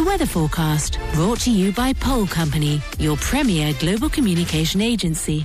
The weather forecast brought to you by Pole Company, your premier global communication agency.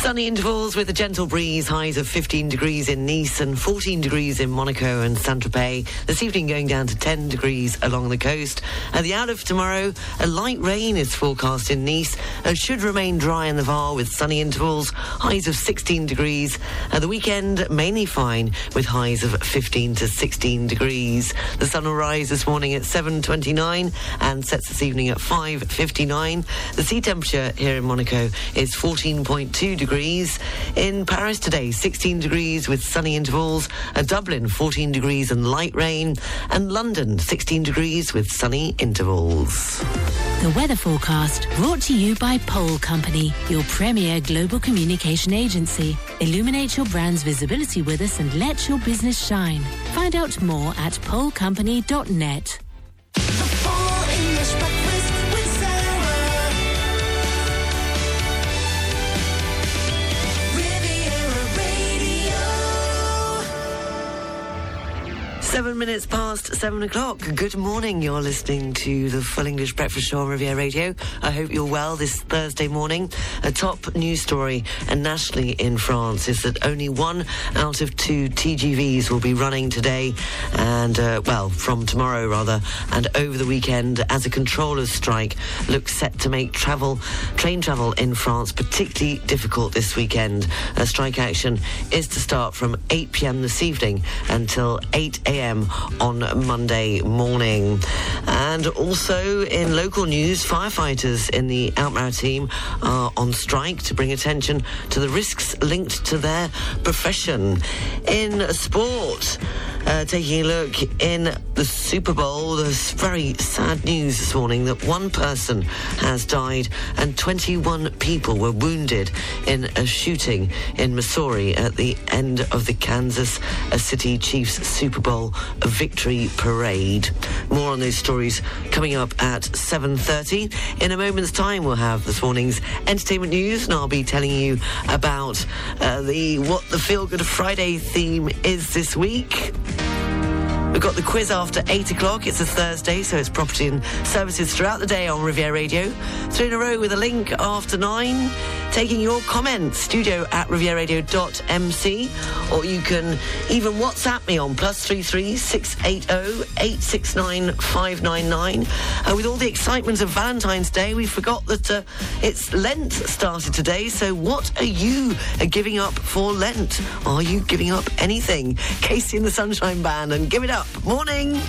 Sunny intervals with a gentle breeze, highs of 15 degrees in Nice and 14 degrees in Monaco and Saint-Tropez. This evening going down to 10 degrees along the coast. At the out of tomorrow, a light rain is forecast in Nice and should remain dry in the Var with sunny intervals, highs of 16 degrees. At the weekend, mainly fine with highs of 15 to 16 degrees. The sun will rise this morning at 7.29 and sets this evening at 5.59. The sea temperature here in Monaco is 14.2 degrees degrees. In Paris today, 16 degrees with sunny intervals. At Dublin, 14 degrees and light rain. And London, 16 degrees with sunny intervals. The weather forecast brought to you by Pole Company, your premier global communication agency. Illuminate your brand's visibility with us and let your business shine. Find out more at polecompany.net. Seven minutes past seven o'clock. Good morning. You're listening to the Full English Breakfast Show on Riviera Radio. I hope you're well this Thursday morning. A top news story and nationally in France is that only one out of two TGVs will be running today and, uh, well, from tomorrow rather, and over the weekend as a controllers strike looks set to make travel, train travel in France particularly difficult this weekend. A strike action is to start from 8 p.m. this evening until 8 a.m a.m. on Monday morning. And also in local news, firefighters in the Alpes-Maritimes are on strike to bring attention to the risks linked to their profession. In sport, uh, taking a look in the Super Bowl, there's very sad news this morning that one person has died and 21 people were wounded in a shooting in Missouri at the end of the Kansas City Chiefs Super Bowl victory parade. More on those stories coming up at 7.30. In a moment's time, we'll have this morning's entertainment news and I'll be telling you about uh, the what the Feel Good Friday theme is this week. We've got the quiz after 8 o'clock. It's a Thursday, so it's property and services throughout the day on Riviera Radio. Three in a row with a link after 9. Taking your comments, studio at rivieradio.mc. Or you can even WhatsApp me on plus 33 680 869 599. Uh, with all the excitement of Valentine's Day, we forgot that uh, it's Lent started today. So what are you uh, giving up for Lent? Are you giving up anything? KC and the Sunshine Band and give it up up. Morning.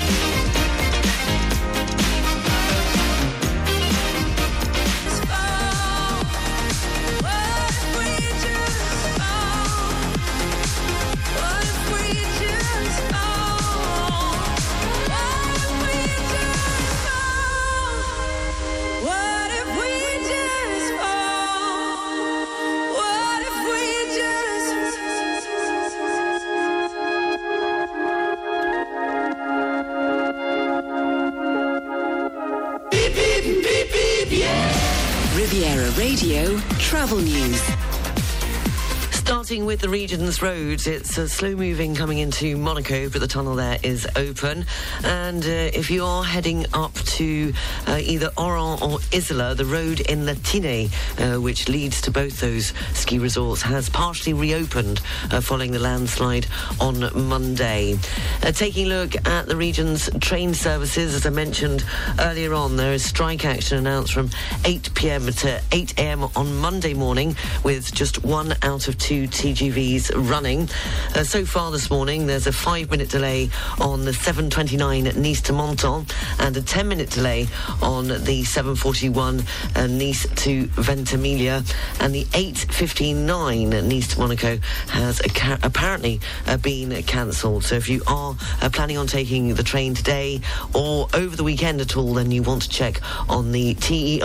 The region's roads, it's uh, slow moving coming into Monaco, but the tunnel there is open. And uh, if you are heading up to uh, either Auron or Isola, the road in La Tinée, uh, which leads to both those ski resorts, has partially reopened uh, following the landslide on Monday. Uh, taking a look at the region's train services, as I mentioned earlier on, there is strike action announced from 8 p.m. to 8 a.m. on Monday morning, with just one out of two TGVs running. Uh, so far this morning, there's a five-minute delay on the 729 Nice to Menton and a 10-minute delay on the 741 uh, Nice to Ventimiglia and the 859 Nice to Monaco has ca- apparently uh, been cancelled. So if you are uh, planning on taking the train today or over the weekend at all, then you want to check on the ter.sncf.com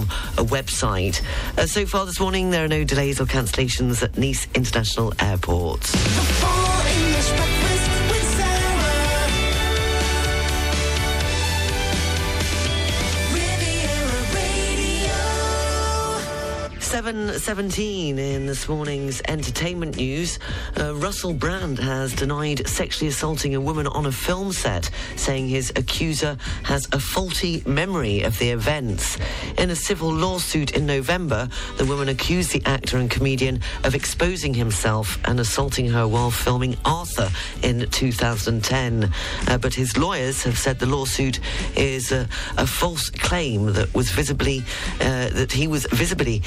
uh, website. Uh, so far this morning, there are no delays or cancellations at Nice International Airport. 7.17 in this morning's entertainment news. Uh, Russell Brand has denied sexually assaulting a woman on a film set, saying his accuser has a faulty memory of the events. In a civil lawsuit in November, the woman accused the actor and comedian of exposing himself and assaulting her while filming Arthur in 2010. Uh, but his lawyers have said the lawsuit is a, a false claim that was visibly uh, that he was visibly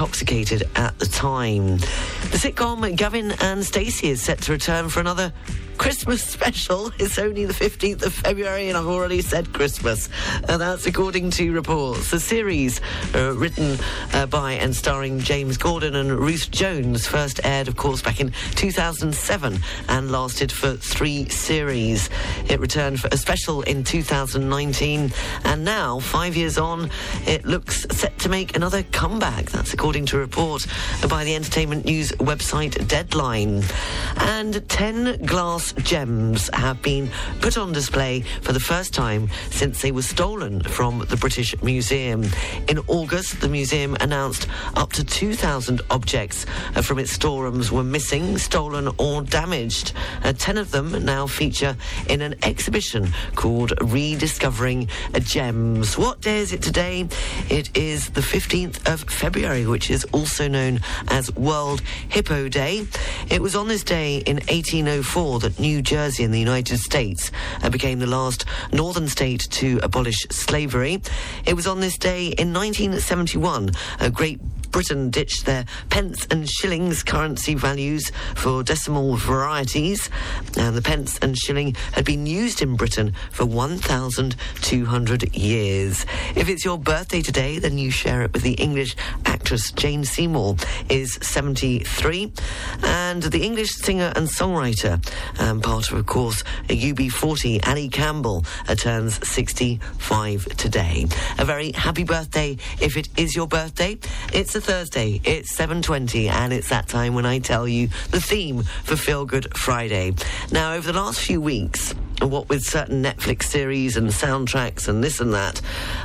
intoxicated at the time. The sitcom Gavin and Stacey is set to return for another Christmas special. It's only the 15th of February, and I've already said Christmas. And uh, that's according to reports. The series, uh, written uh, by and starring James Corden and Ruth Jones, first aired, of course, back in 2007 and lasted for three series. It returned for a special in 2019, and now, five years on, it looks set to make another comeback. That's according to report by the entertainment news website Deadline. And 10 glass gems have been put on display for the first time since they were stolen from the British Museum. In August, the museum announced up to 2,000 objects from its storerooms were missing, stolen, or damaged. Uh, Ten of them now feature in an exhibition called Rediscovering Gems. What day is it today? It is the 15th of February, which is also known as World Hippo Day. It was on this day in 1804 that New Jersey in the United States uh, became the last northern state to abolish slavery. It was on this day in 1971 a Great Britain ditched their pence and shillings currency values for decimal varieties. And the pence and shilling had been used in Britain for 1,200 years. If it's your birthday today, then you share it with the English actress Jane Seymour, is 73. And the English singer and songwriter, um, part of, of course, a UB40, Ali Campbell, uh, turns 65 today. A very happy birthday if it is your birthday. It's a Thursday. It's 7.20 and it's that time when I tell you the theme for Feel Good Friday. Now, over the last few weeks, what with certain Netflix series and soundtracks and this and that,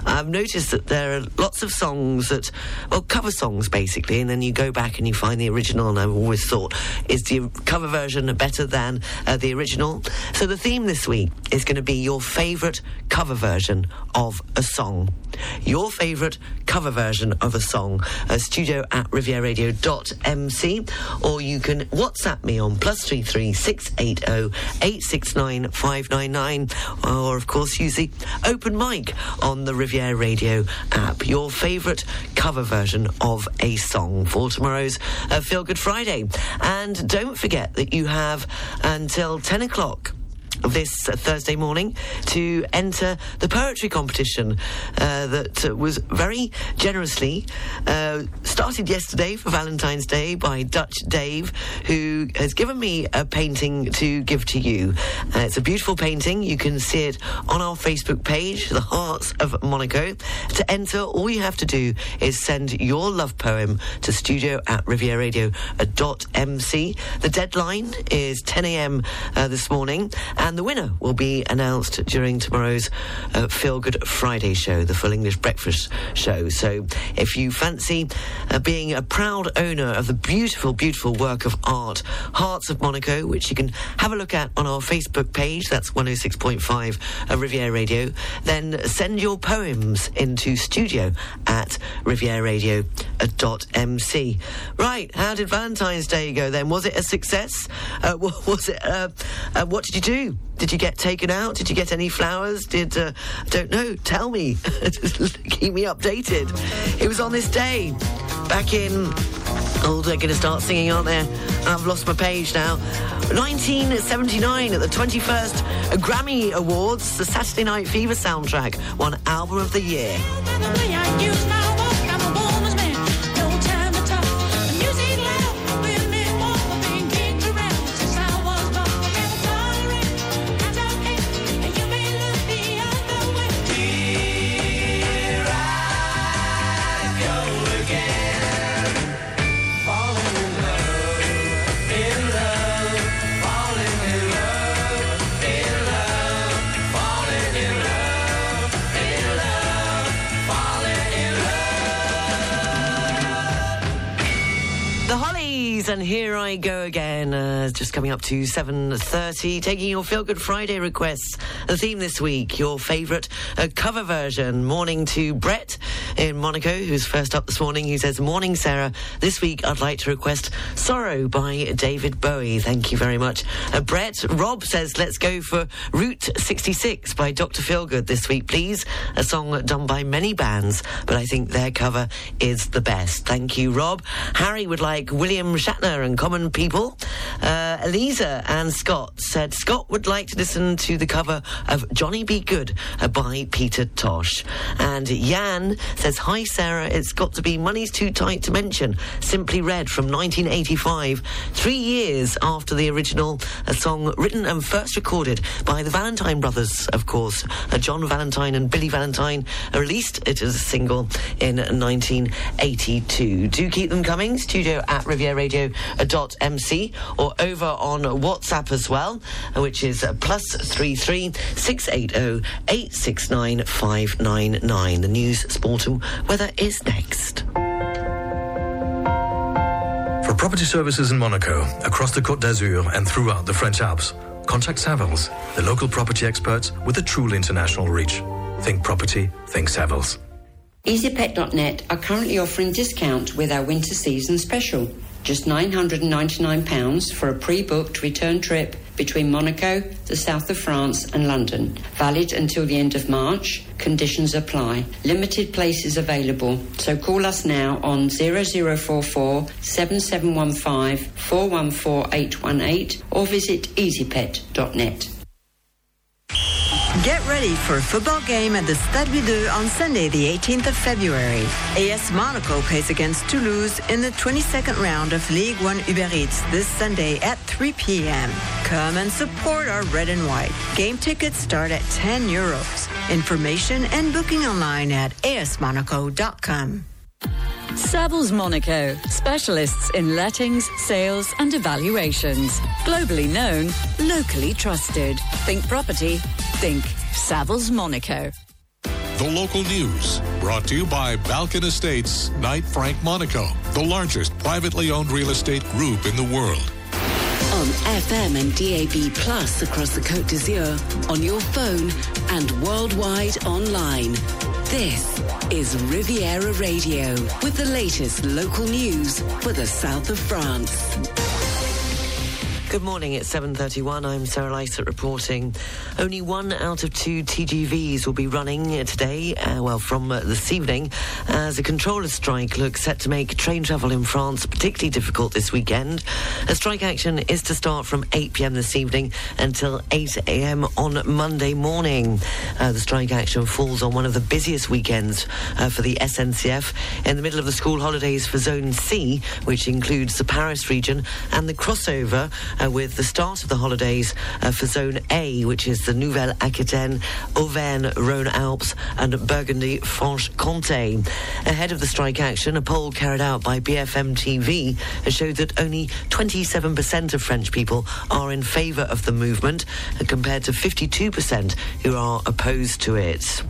I've noticed that there are lots of songs that, well, cover songs basically, and then you go back and you find the original, and I've always thought, is the cover version better than uh, the original? So the theme this week is going to be your favourite cover version of a song. Your favourite cover version of a song. Uh, studio at rivieradio.mc, or you can WhatsApp me on plus three three six eight zero eight six nine five nine nine, or of course use the open mic on the Riviera Radio app. Your favourite cover version of a song for tomorrow's uh, Feel Good Friday, and don't forget that you have until ten o'clock this Thursday morning to enter the poetry competition uh, that uh, was very generously uh, started yesterday for Valentine's Day by Dutch Dave, who has given me a painting to give to you. Uh, it's a beautiful painting. You can see it on our Facebook page, The Hearts of Monaco. To enter, all you have to do is send your love poem to studio at rivieradio.mc. The deadline is 10 a.m. Uh, this morning, and the winner will be announced during tomorrow's uh, Feel Good Friday show, the Full English Breakfast show. So if you fancy uh, being a proud owner of the beautiful, beautiful work of art, Hearts of Monaco, which you can have a look at on our Facebook page, that's 106.5 uh, Riviera Radio, then send your poems into studio at rivieradio.mc. Right, how did Valentine's Day go then? Was it a success? Uh, was it, uh, uh, what did you do? Did you get taken out? Did you get any flowers? Did, uh, I don't know, tell me. Keep me updated. It was on this day, back in, oh, they're going to start singing, aren't they? I've lost my page now. 1979 at the 21st Grammy Awards, the Saturday Night Fever soundtrack won Album of the Year. And here I go again. Uh, just coming up to 7.30, taking your Feel Good Friday requests. The theme this week, your favourite uh, cover version. Morning to Brett in Monaco, who's first up this morning. He says, Morning, Sarah. This week I'd like to request Sorrow by David Bowie. Thank you very much. Uh, Brett, Rob says, let's go for Route 66 by Dr. Feelgood this week, please. A song done by many bands, but I think their cover is the best. Thank you, Rob. Harry would like William Shatner and Common People. Uh, Eliza and Scott said Scott would like to listen to the cover of Johnny B. Goode uh, by Peter Tosh. And Jan says, Hi Sarah, it's got to be Money's Too Tight to Mention. Simply Red from 1985, three years after the original, a song written and first recorded by the Valentine brothers, of course. Uh, John Valentine and Billy Valentine released it as a single in 1982. Do keep them coming. Studio at rivieradio.mc or over on WhatsApp as well, which is plus three three six eight zero eight six nine five nine nine. The news, sport and weather is next. For property services in Monaco, across the Côte d'Azur and throughout the French Alps, contact Savills, the local property experts with a truly international reach. Think property, think Savills. EasyPet.net are currently offering discount with our winter season special. Just £999 for a pre booked return trip between Monaco, the south of France, and London. Valid until the end of March. Conditions apply. Limited places available. So call us now on 0044 7715 414818 or visit easypet.net. Get ready for a football game at the Stade Louis on Sunday, the 18th of February. AS Monaco plays against Toulouse in the 22nd round of Ligue 1 Uber Eats this Sunday at 3 p.m. Come and support our red and white. Game tickets start at 10 euros. Information and booking online at asmonaco.com. Savills Monaco, specialists in lettings, sales, and evaluations. Globally known, locally trusted. Think property, think Savills Monaco. The local news brought to you by Balkan Estates, Knight Frank Monaco, the largest privately owned real estate group in the world. On FM and DAB Plus across the Côte d'Azur, on your phone and worldwide online. This is Riviera Radio with the latest local news for the south of France. Good morning, it's 7.31. I'm Sarah Lysett reporting. Only one out of two TGVs will be running today, uh, well, from uh, this evening, as a controller strike looks set to make train travel in France particularly difficult this weekend. A strike action is to start from 8pm this evening until 8am on Monday morning. Uh, the strike action falls on one of the busiest weekends uh, for the SNCF in the middle of the school holidays for Zone C, which includes the Paris region and the crossover uh, with the start of the holidays uh, for Zone A, which is the Nouvelle Aquitaine, Auvergne, Rhône Alpes, and Burgundy Franche-Comté. Ahead of the strike action, a poll carried out by BFM TV showed that only 27% of French people are in favour of the movement, compared to 52% who are opposed to it.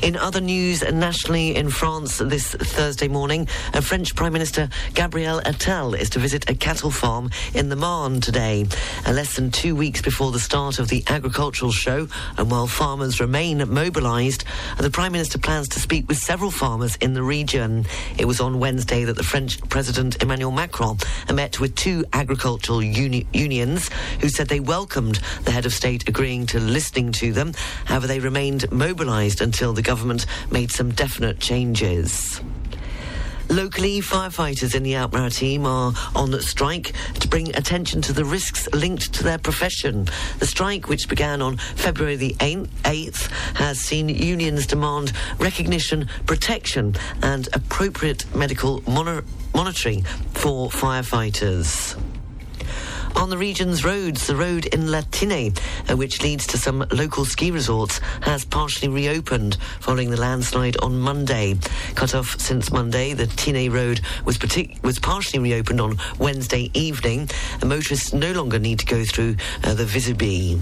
In other news, nationally in France this Thursday morning, a French Prime Minister Gabriel Attal is to visit a cattle farm in the Marne today, uh, less than two weeks before the start of the agricultural show. And while farmers remain mobilised, uh, the Prime Minister plans to speak with several farmers in the region. It was on Wednesday that the French President Emmanuel Macron met with two agricultural uni- unions who said they welcomed the head of state agreeing to listening to them. However, they remained mobilised until the government made some definite changes. Locally, firefighters in the Alpes-Maritimes are on strike to bring attention to the risks linked to their profession. The strike, which began on February the 8th, has seen unions demand recognition, protection and appropriate medical monitor- monitoring for firefighters on the region's roads. The road in La Tinée, uh, which leads to some local ski resorts, has partially reopened following the landslide on Monday. Cut off since Monday, the Tinée Road was, partic- was partially reopened on Wednesday evening. Motorists no longer need to go through uh, the Vésubie.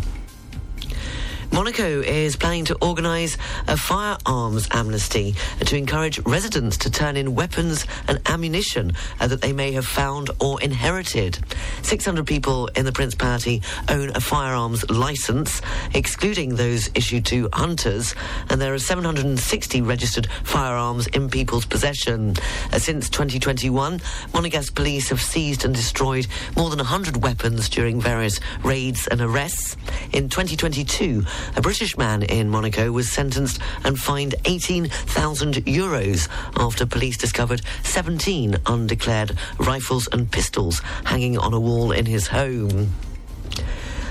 Monaco is planning to organise a firearms amnesty to encourage residents to turn in weapons and ammunition uh, that they may have found or inherited. 600 people in the Principality own a firearms licence, excluding those issued to hunters, and there are 760 registered firearms in people's possession. Uh, since 2021, Monegasque police have seized and destroyed more than 100 weapons during various raids and arrests. In 2022, a British man in Monaco was sentenced and fined 18,000 euros after police discovered 17 undeclared rifles and pistols hanging on a wall in his home.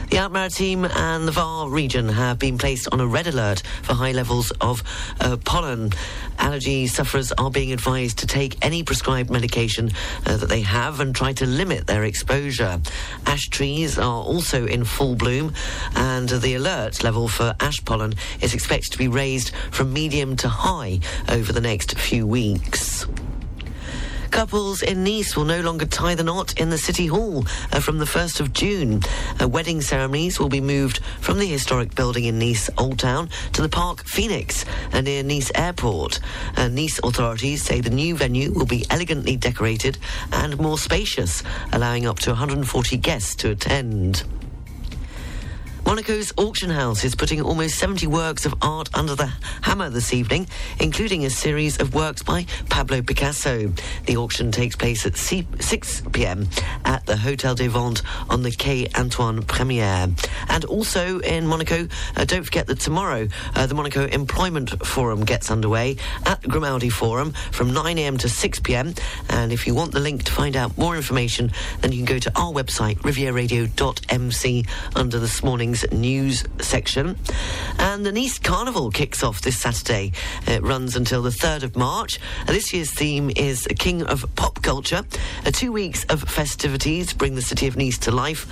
The Alpes-Maritimes and the Var region have been placed on a red alert for high levels of uh, pollen. Allergy sufferers are being advised to take any prescribed medication uh, that they have and try to limit their exposure. Ash trees are also in full bloom, and the alert level for ash pollen is expected to be raised from medium to high over the next few weeks. Couples in Nice will no longer tie the knot in the City Hall uh, from the 1st of June. Uh, wedding ceremonies will be moved from the historic building in Nice Old Town to the Parc Phoenix uh, near Nice Airport. Uh, nice authorities say the new venue will be elegantly decorated and more spacious, allowing up to 140 guests to attend. Monaco's auction house is putting almost 70 works of art under the hammer this evening, including a series of works by Pablo Picasso. The auction takes place at 6 p.m. at the Hotel des Ventes on the Quai Antoine Premier. And also in Monaco, uh, don't forget that tomorrow uh, the Monaco Employment Forum gets underway at Grimaldi Forum from 9 a.m. to 6 p.m. And if you want the link to find out more information, then you can go to our website, rivieradio.mc, under this morning's news section. And the Nice Carnival kicks off this Saturday. It runs until the 3rd of March. This year's theme is King of Pop Culture. Uh, two weeks of festivities bring the city of Nice to life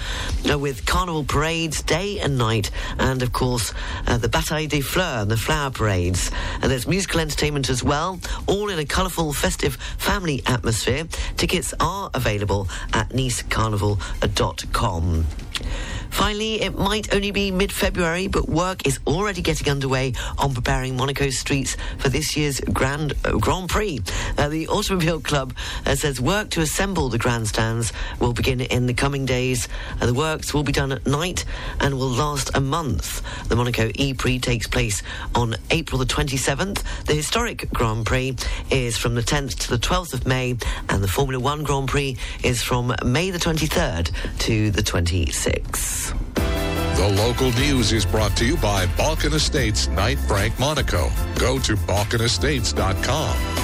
uh, with carnival parades day and night, and of course, uh, the Bataille des Fleurs, and the flower parades. And there's musical entertainment as well, all in a colourful, festive family atmosphere. Tickets are available at nicecarnival.com. Finally, it might only be mid February, but work is already getting underway on preparing Monaco's streets for this year's Grand uh, Grand Prix. Uh, the Automobile Club uh, says work to assemble the grandstands will begin in the coming days. Uh, the works will be done at night and will last a month. The Monaco E Prix takes place on April the 27th. The historic Grand Prix is from the 10th to the 12th of May, and the Formula One Grand Prix is from May the 23rd to the 26th. The local news is brought to you by Balkan Estates Knight Frank Monaco. Go to balkanestates.com.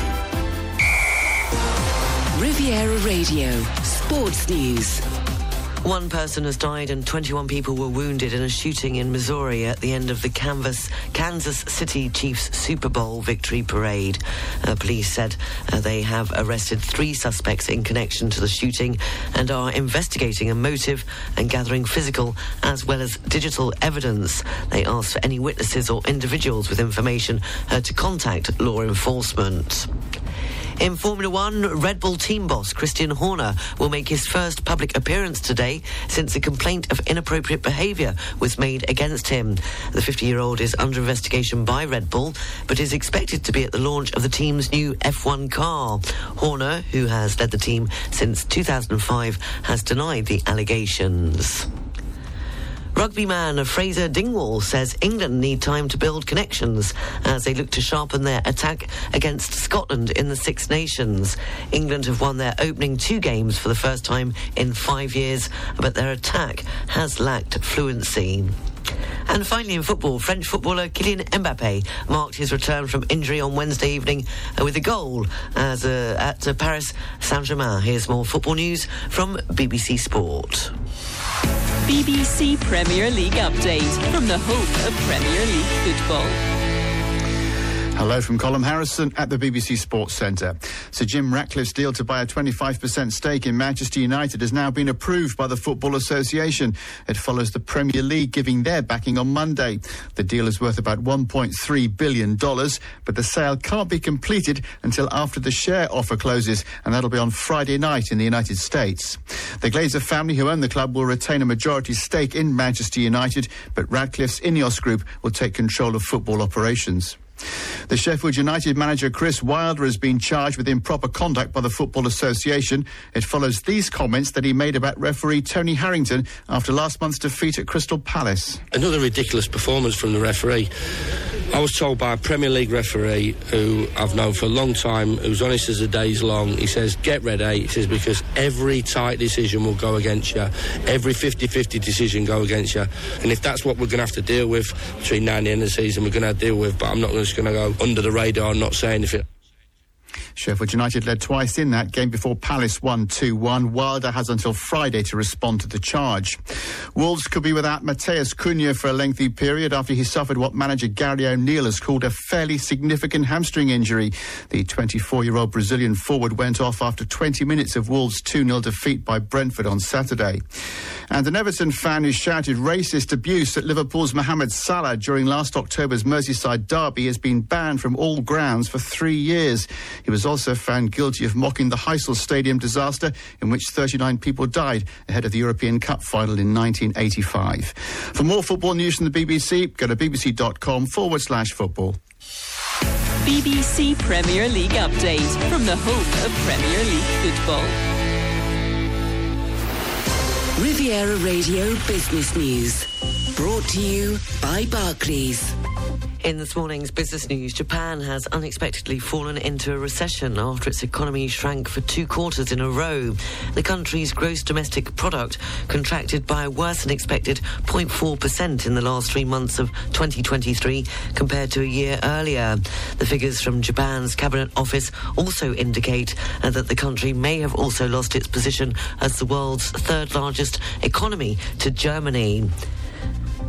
Riviera Radio, Sports News. One person has died and 21 people were wounded in a shooting in Missouri at the end of the Canvas, Kansas City Chiefs Super Bowl victory parade. Uh, police said uh, they have arrested three suspects in connection to the shooting and are investigating a motive and gathering physical as well as digital evidence. They asked for any witnesses or individuals with information uh, to contact law enforcement. In Formula One, Red Bull team boss Christian Horner will make his first public appearance today since a complaint of inappropriate behaviour was made against him. The 50 year old is under investigation by Red Bull, but is expected to be at the launch of the team's new F1 car. Horner, who has led the team since 2005, has denied the allegations. Rugby man Fraser Dingwall says England need time to build connections as they look to sharpen their attack against Scotland in the Six Nations. England have won their opening two games for the first time in five years, but their attack has lacked fluency. And finally, in football, French footballer Kylian Mbappe marked his return from injury on Wednesday evening with a goal as, uh, at uh, Paris Saint Germain. Here's more football news from BBC Sport. BBC Premier League update from the hope of Premier League football. Hello from Colin Harrison at the BBC Sports Centre. Sir Jim Ratcliffe's deal to buy a 25% stake in Manchester United has now been approved by the Football Association. It follows the Premier League giving their backing on Monday. The deal is worth about $1.3 billion, but the sale can't be completed until after the share offer closes, and that'll be on Friday night in the United States. The Glazer family who own the club will retain a majority stake in Manchester United, but Ratcliffe's Ineos Group will take control of football operations. The Sheffield United manager Chris Wilder has been charged with improper conduct by the Football Association. It follows these comments that he made about referee Tony Harrington after last month's defeat at Crystal Palace. Another ridiculous performance from the referee. I was told by a Premier League referee who I've known for a long time, who's honest as the day's long, he says, get ready. Eh? He says, because every tight decision will go against you. Every 50-50 decision go against you. And if that's what we're going to have to deal with between now and the end of the season, we're going to deal with. But I'm not just going to go under the radar not say anything. Sheffield United led twice in that game before Palace won 2 1. Wilder has until Friday to respond to the charge. Wolves could be without Matheus Cunha for a lengthy period after he suffered what manager Gary O'Neill has called a fairly significant hamstring injury. The 24 year old Brazilian forward went off after 20 minutes of Wolves' 2 0 defeat by Brentford on Saturday. And an Everton fan who shouted racist abuse at Liverpool's Mohamed Salah during last October's Merseyside derby has been banned from all grounds for three years. He was also found guilty of mocking the Heysel Stadium disaster in which 39 people died ahead of the European Cup final in 1985. For more football news from the BBC, go to bbc.com forward slash football. BBC Premier League update from the home of Premier League football. Riviera Radio Business News. Brought to you by Barclays. In this morning's business news, Japan has unexpectedly fallen into a recession after its economy shrank for two quarters in a row. The country's gross domestic product contracted by a worse than expected 0.4% in the last three months of 2023 compared to a year earlier. The figures from Japan's Cabinet Office also indicate uh, that the country may have also lost its position as the world's third largest economy to Germany.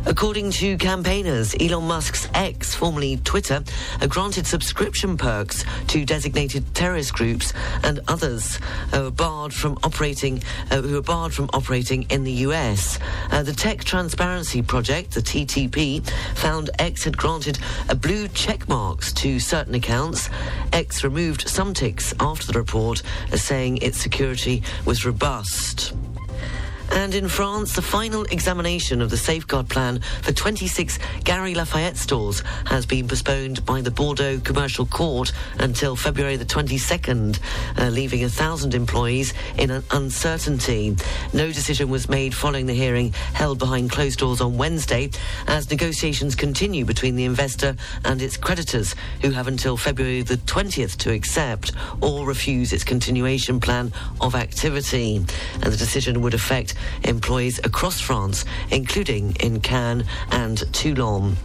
According to campaigners, Elon Musk's X, formerly Twitter, granted subscription perks to designated terrorist groups and others who are barred from operating, uh, who are barred from operating in the US. Uh, the Tech Transparency Project, the TTP, found X had granted a blue check marks to certain accounts. X removed some ticks after the report, uh, saying its security was robust. And in France, the final examination of the safeguard plan for 26 Galeries Lafayette stores has been postponed by the Bordeaux Commercial Court until February the 22nd, uh, leaving a thousand employees in an uncertainty. No decision was made following the hearing held behind closed doors on Wednesday as negotiations continue between the investor and its creditors, who have until February the 20th to accept or refuse its continuation plan of activity. And the decision would affect employees across France, including in Cannes and Toulon.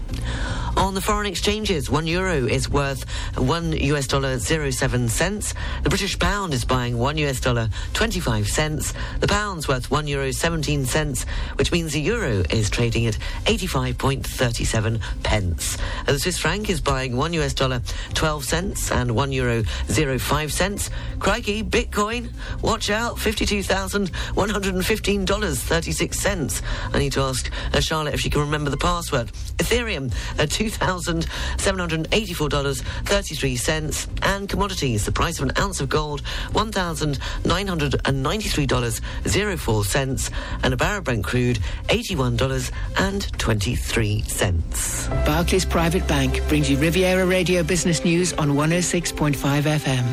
On the foreign exchanges, one euro is worth one US dollar zero seven cents. The British pound is buying one US dollar twenty five cents. The pound's worth one euro seventeen cents, which means the euro is trading at eighty five point thirty seven pence. Uh, the Swiss franc is buying one US dollar twelve cents and one euro zero five cents. Crikey, Bitcoin, watch out, fifty two thousand one hundred and fifteen dollars thirty six. I need to ask uh, Charlotte if she can remember the password. Ethereum, uh, $2,784.33. And commodities, the price of an ounce of gold, $1,993.04. And a barrel of Brent crude, $81.23. Barclays Private Bank brings you Riviera Radio Business News on 106.5 FM.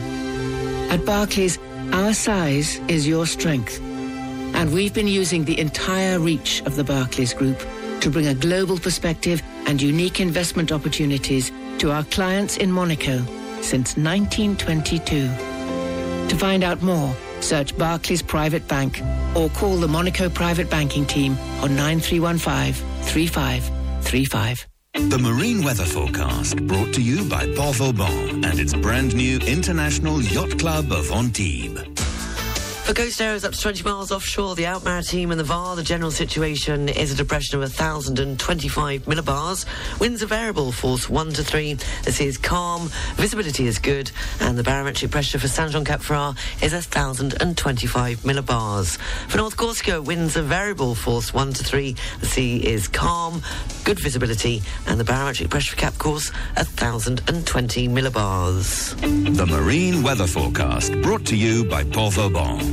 At Barclays, our size is your strength. And we've been using the entire reach of the Barclays Group to bring a global perspective and unique investment opportunities to our clients in Monaco since 1922. To find out more, search Barclays Private Bank or call the Monaco Private Banking Team on 9315 3535. The Marine Weather Forecast brought to you by Port Vauban and its brand new International Yacht Club of Antibes. For Coast areas up to 20 miles offshore, the Out team and the VAR, the general situation is a depression of 1,025 millibars. Winds are variable, force 1 to 3. The sea is calm, visibility is good, and the barometric pressure for Saint Jean Cap Ferrat is 1,025 millibars. For North Corsica, winds are variable, force 1 to 3. The sea is calm, good visibility, and the barometric pressure for Cap Corse 1,020 millibars. The Marine Weather Forecast brought to you by Port Vauban,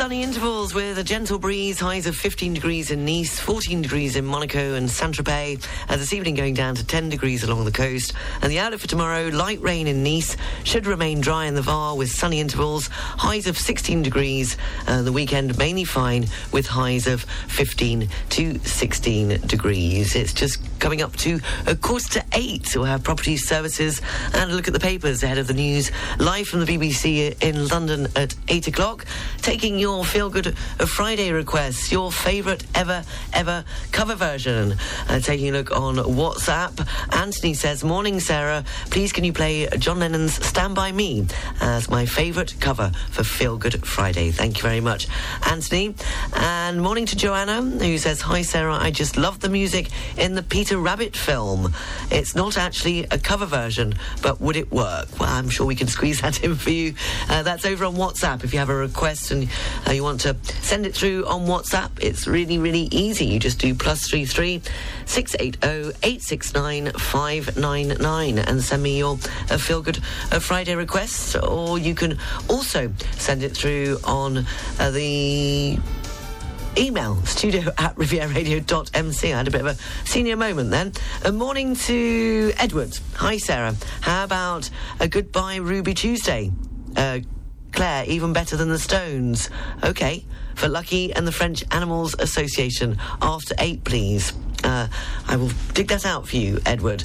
Sunny intervals with a gentle breeze, highs of 15 degrees in Nice, 14 degrees in Monaco and Saint-Tropez. Uh, this evening going down to 10 degrees along the coast. And the outlook for tomorrow, light rain in Nice, should remain dry in the Var with sunny intervals, highs of 16 degrees. Uh, the weekend mainly fine with highs of 15 to 16 degrees. It's just coming up to a quarter to eight. So have property services and a look at the papers ahead of the news. Live from the BBC in London at 8 o'clock. Taking your Feel Good Friday requests, your favourite ever, ever cover version. Uh, taking a look on WhatsApp. Anthony says, Morning, Sarah. Please can you play John Lennon's Stand By Me as my favourite cover for Feel Good Friday? Thank you very much, Anthony. And morning to Joanna, who says, Hi, Sarah. I just love the music in the Peter Rabbit film. It's not actually a cover version, but would it work? Well, I'm sure we can squeeze that in for you. Uh, that's over on WhatsApp if you have a request and uh, you want to send it through on WhatsApp, it's really, really easy. You just do plus three three six eight zero eight six nine five nine nine and send me your uh, feel good uh, Friday requests, or you can also send it through on uh, the email studio at rivieradio.mc. I had a bit of a senior moment then. A morning to Edward. Hi, Sarah. How about a goodbye Ruby Tuesday? Uh, Claire, even better than the Stones. Okay. For Lucky and the French Animals Association. After eight, please. Uh, I will dig that out for you, Edward.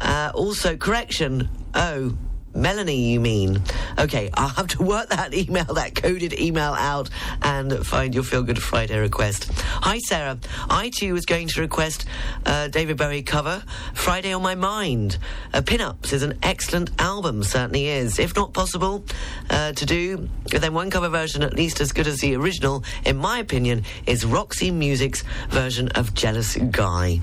Uh, also, correction. Oh, Melanie, you mean? Okay, I'll have to work that email, that coded email out and find your Feel Good Friday request. Hi, Sarah. I too was going to request uh, David Bowie cover Friday on My Mind. Uh, Pin-Ups is an excellent album, certainly is. If not possible uh, to do, then one cover version at least as good as the original, in my opinion, is Roxy Music's version of Jealous Guy.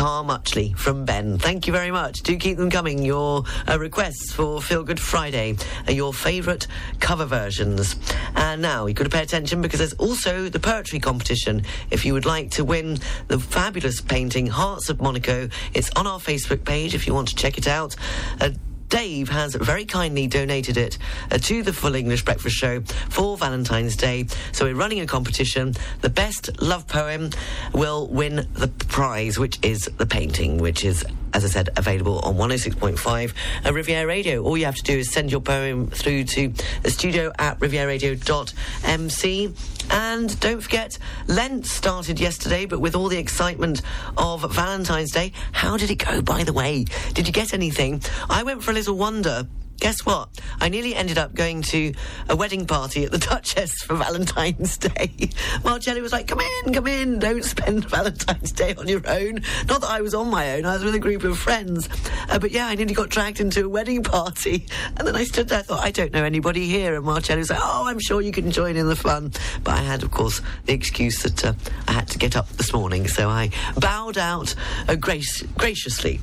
Tar Muchley from Ben. Thank you very much. Do keep them coming. Your uh, requests for Feel Good Friday, uh, your favourite cover versions. And now you've got to pay attention because there's also the poetry competition. If you would like to win the fabulous painting Hearts of Monaco, it's on our Facebook page if you want to check it out. Uh, Dave has very kindly donated it uh, to the Full English Breakfast Show for Valentine's Day. So we're running a competition. The best love poem will win the prize, which is the painting, which is as I said, available on 106.5 uh, Riviera Radio. All you have to do is send your poem through to the studio at rivieradio.mc. And don't forget, Lent started yesterday, but with all the excitement of Valentine's Day, how did it go, by the way? Did you get anything? I went for a little wander guess what? I nearly ended up going to a wedding party at the Duchess for Valentine's Day. Marcelli was like, come in, come in, don't spend Valentine's Day on your own. Not that I was on my own, I was with a group of friends. Uh, but yeah, I nearly got dragged into a wedding party. And then I stood there, thought, I don't know anybody here. And Marcelli was like, oh, I'm sure you can join in the fun. But I had, of course, the excuse that uh, I had to get up this morning. So I bowed out uh, graciously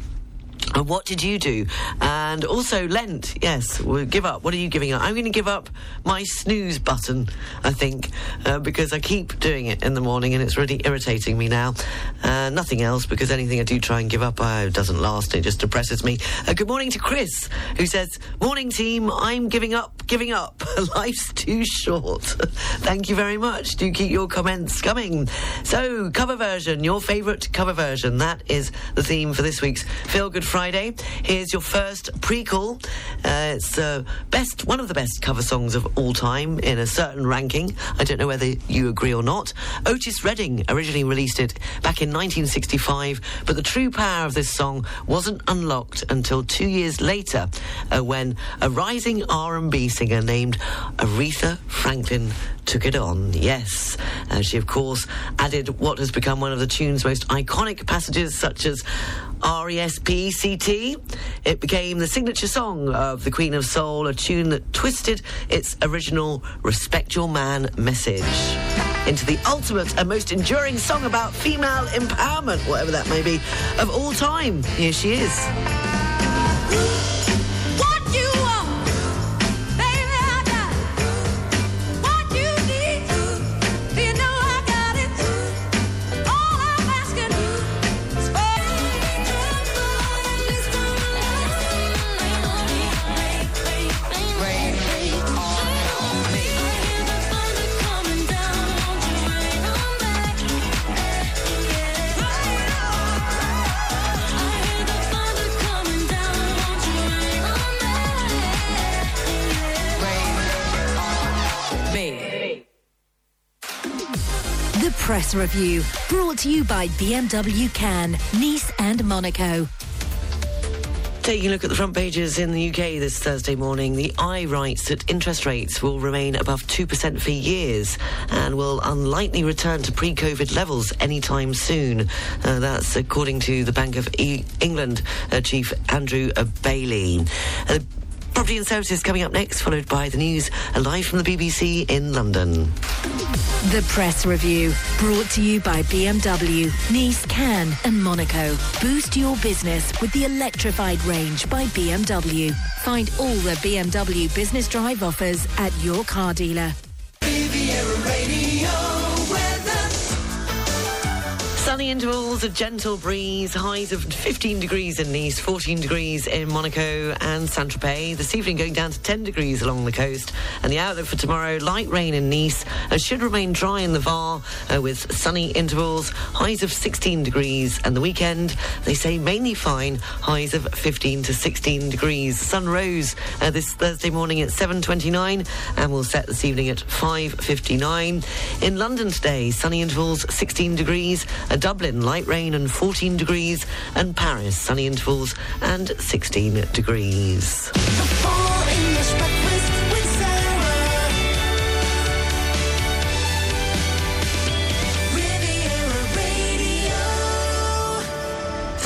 and what did you do? And also Lent, yes, give up. What are you giving up? I'm going to give up my snooze button, I think, uh, because I keep doing it in the morning and it's really irritating me now. Uh, nothing else, because anything I do try and give up uh, doesn't last. It just depresses me. Uh, good morning to Chris, who says, Morning team, I'm giving up, giving up. Life's too short. Thank you very much. Do keep your comments coming. So, cover version, your favourite cover version. That is the theme for this week's Feel Good Friday. Here's your first prequel. Uh, it's uh, best, one of the best cover songs of all time in a certain ranking. I don't know whether you agree or not. Otis Redding originally released it back in 1965, but the true power of this song wasn't unlocked until two years later, uh, when a rising R&B singer named Aretha Franklin took it on. Yes, uh, she of course added what has become one of the tune's most iconic passages, such as R-E-S-P-C-T. It became the signature song of the Queen of Soul, a tune that twisted its original "Respect Your Man" message into the ultimate and most enduring song about female empowerment, whatever that may be, of all time. Here she is. The Press Review, brought to you by BMW Cannes, Nice and Monaco. Taking a look at the front pages in the UK this Thursday morning, the I writes that interest rates will remain above 2% for years and will unlikely return to pre COVID levels anytime soon. Uh, that's according to the Bank of e- England uh, Chief Andrew Bailey. Uh, Property and services coming up next, followed by the news uh, live from the BBC in London. The Press Review, brought to you by BMW, Nice, Cannes and Monaco. Boost your business with the electrified range by BMW. Find all the BMW Business Drive offers at your car dealer. Sunny intervals, a gentle breeze, highs of 15 degrees in Nice, 14 degrees in Monaco and Saint Tropez. This evening going down to 10 degrees along the coast. And the outlook for tomorrow, light rain in Nice, and should remain dry in the Var uh, with sunny intervals, highs of 16 degrees. And the weekend, they say mainly fine, highs of 15 to 16 degrees. Sun rose uh, this Thursday morning at 7.29 and will set this evening at 5.59. In London today, sunny intervals, 16 degrees. Uh, Dublin, light rain and 14 degrees, and Paris, sunny intervals and 16 degrees.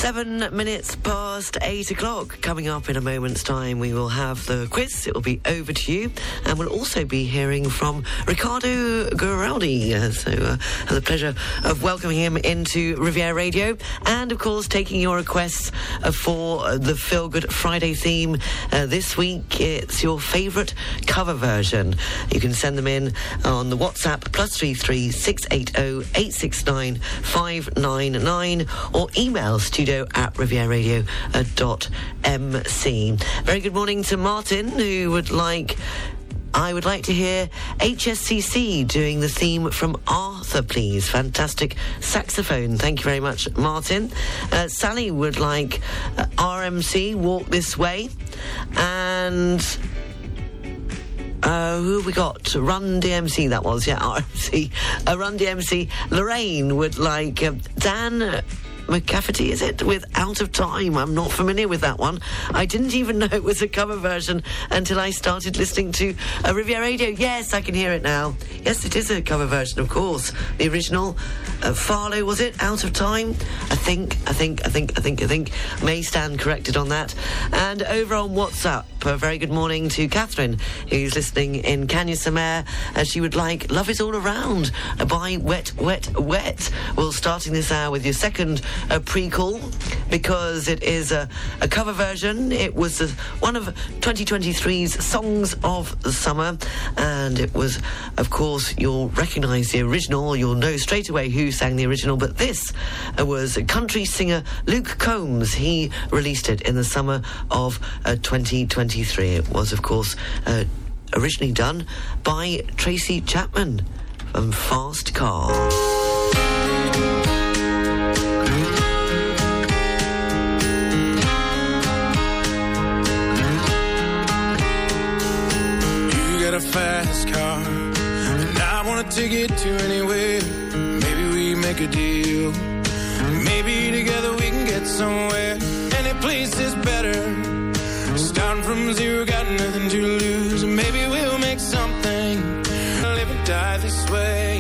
Seven minutes past eight o'clock. Coming up in a moment's time, we will have the quiz. It will be over to you, and we'll also be hearing from Riccardo Giraudi. Uh, so, uh, have the pleasure of welcoming him into Riviera Radio, and of course, taking your requests uh, for the Feel Good Friday theme uh, this week. It's your favourite cover version. You can send them in on the WhatsApp plus three three six eight zero eight six nine five nine nine or email studio at rivieradio.mc. Very good morning to Martin, who would like. I would like to hear HSCC doing the theme from Arthur, please. Fantastic saxophone. Thank you very much, Martin. Uh, Sally would like uh, RMC, Walk This Way. And uh, who have we got? Run DMC, that was, yeah, RMC. Uh, Run DMC. Lorraine would like uh, Dan. McCafferty, is it? With Out of Time. I'm not familiar with that one. I didn't even know it was a cover version until I started listening to uh, Riviera Radio. Yes, I can hear it now. Yes, it is a cover version, of course. The original, uh, Farlowe, was it? Out of Time? I think, I think, I think, I think, I think. May stand corrected on that. And over on WhatsApp, a very good morning to Catherine, who's listening in Cagnes-sur-Mer. as she would like Love Is All Around by Wet, Wet, Wet. Well, starting this hour with your second uh, prequel, because it is a, a cover version. It was one of 2023's Songs of the Summer, and it was, of course, you'll recognise the original. You'll know straight away who sang the original, but this uh, was country singer Luke Combs. He released it in the summer of uh, 2020. 1973 was, of course, uh, originally done by Tracy Chapman from Fast Car. You got a fast car And I want a ticket to anywhere. Maybe we make a deal. Maybe together we can get somewhere. Any place is better. From zero, got nothing to lose. Maybe we'll make something. Live and die this way.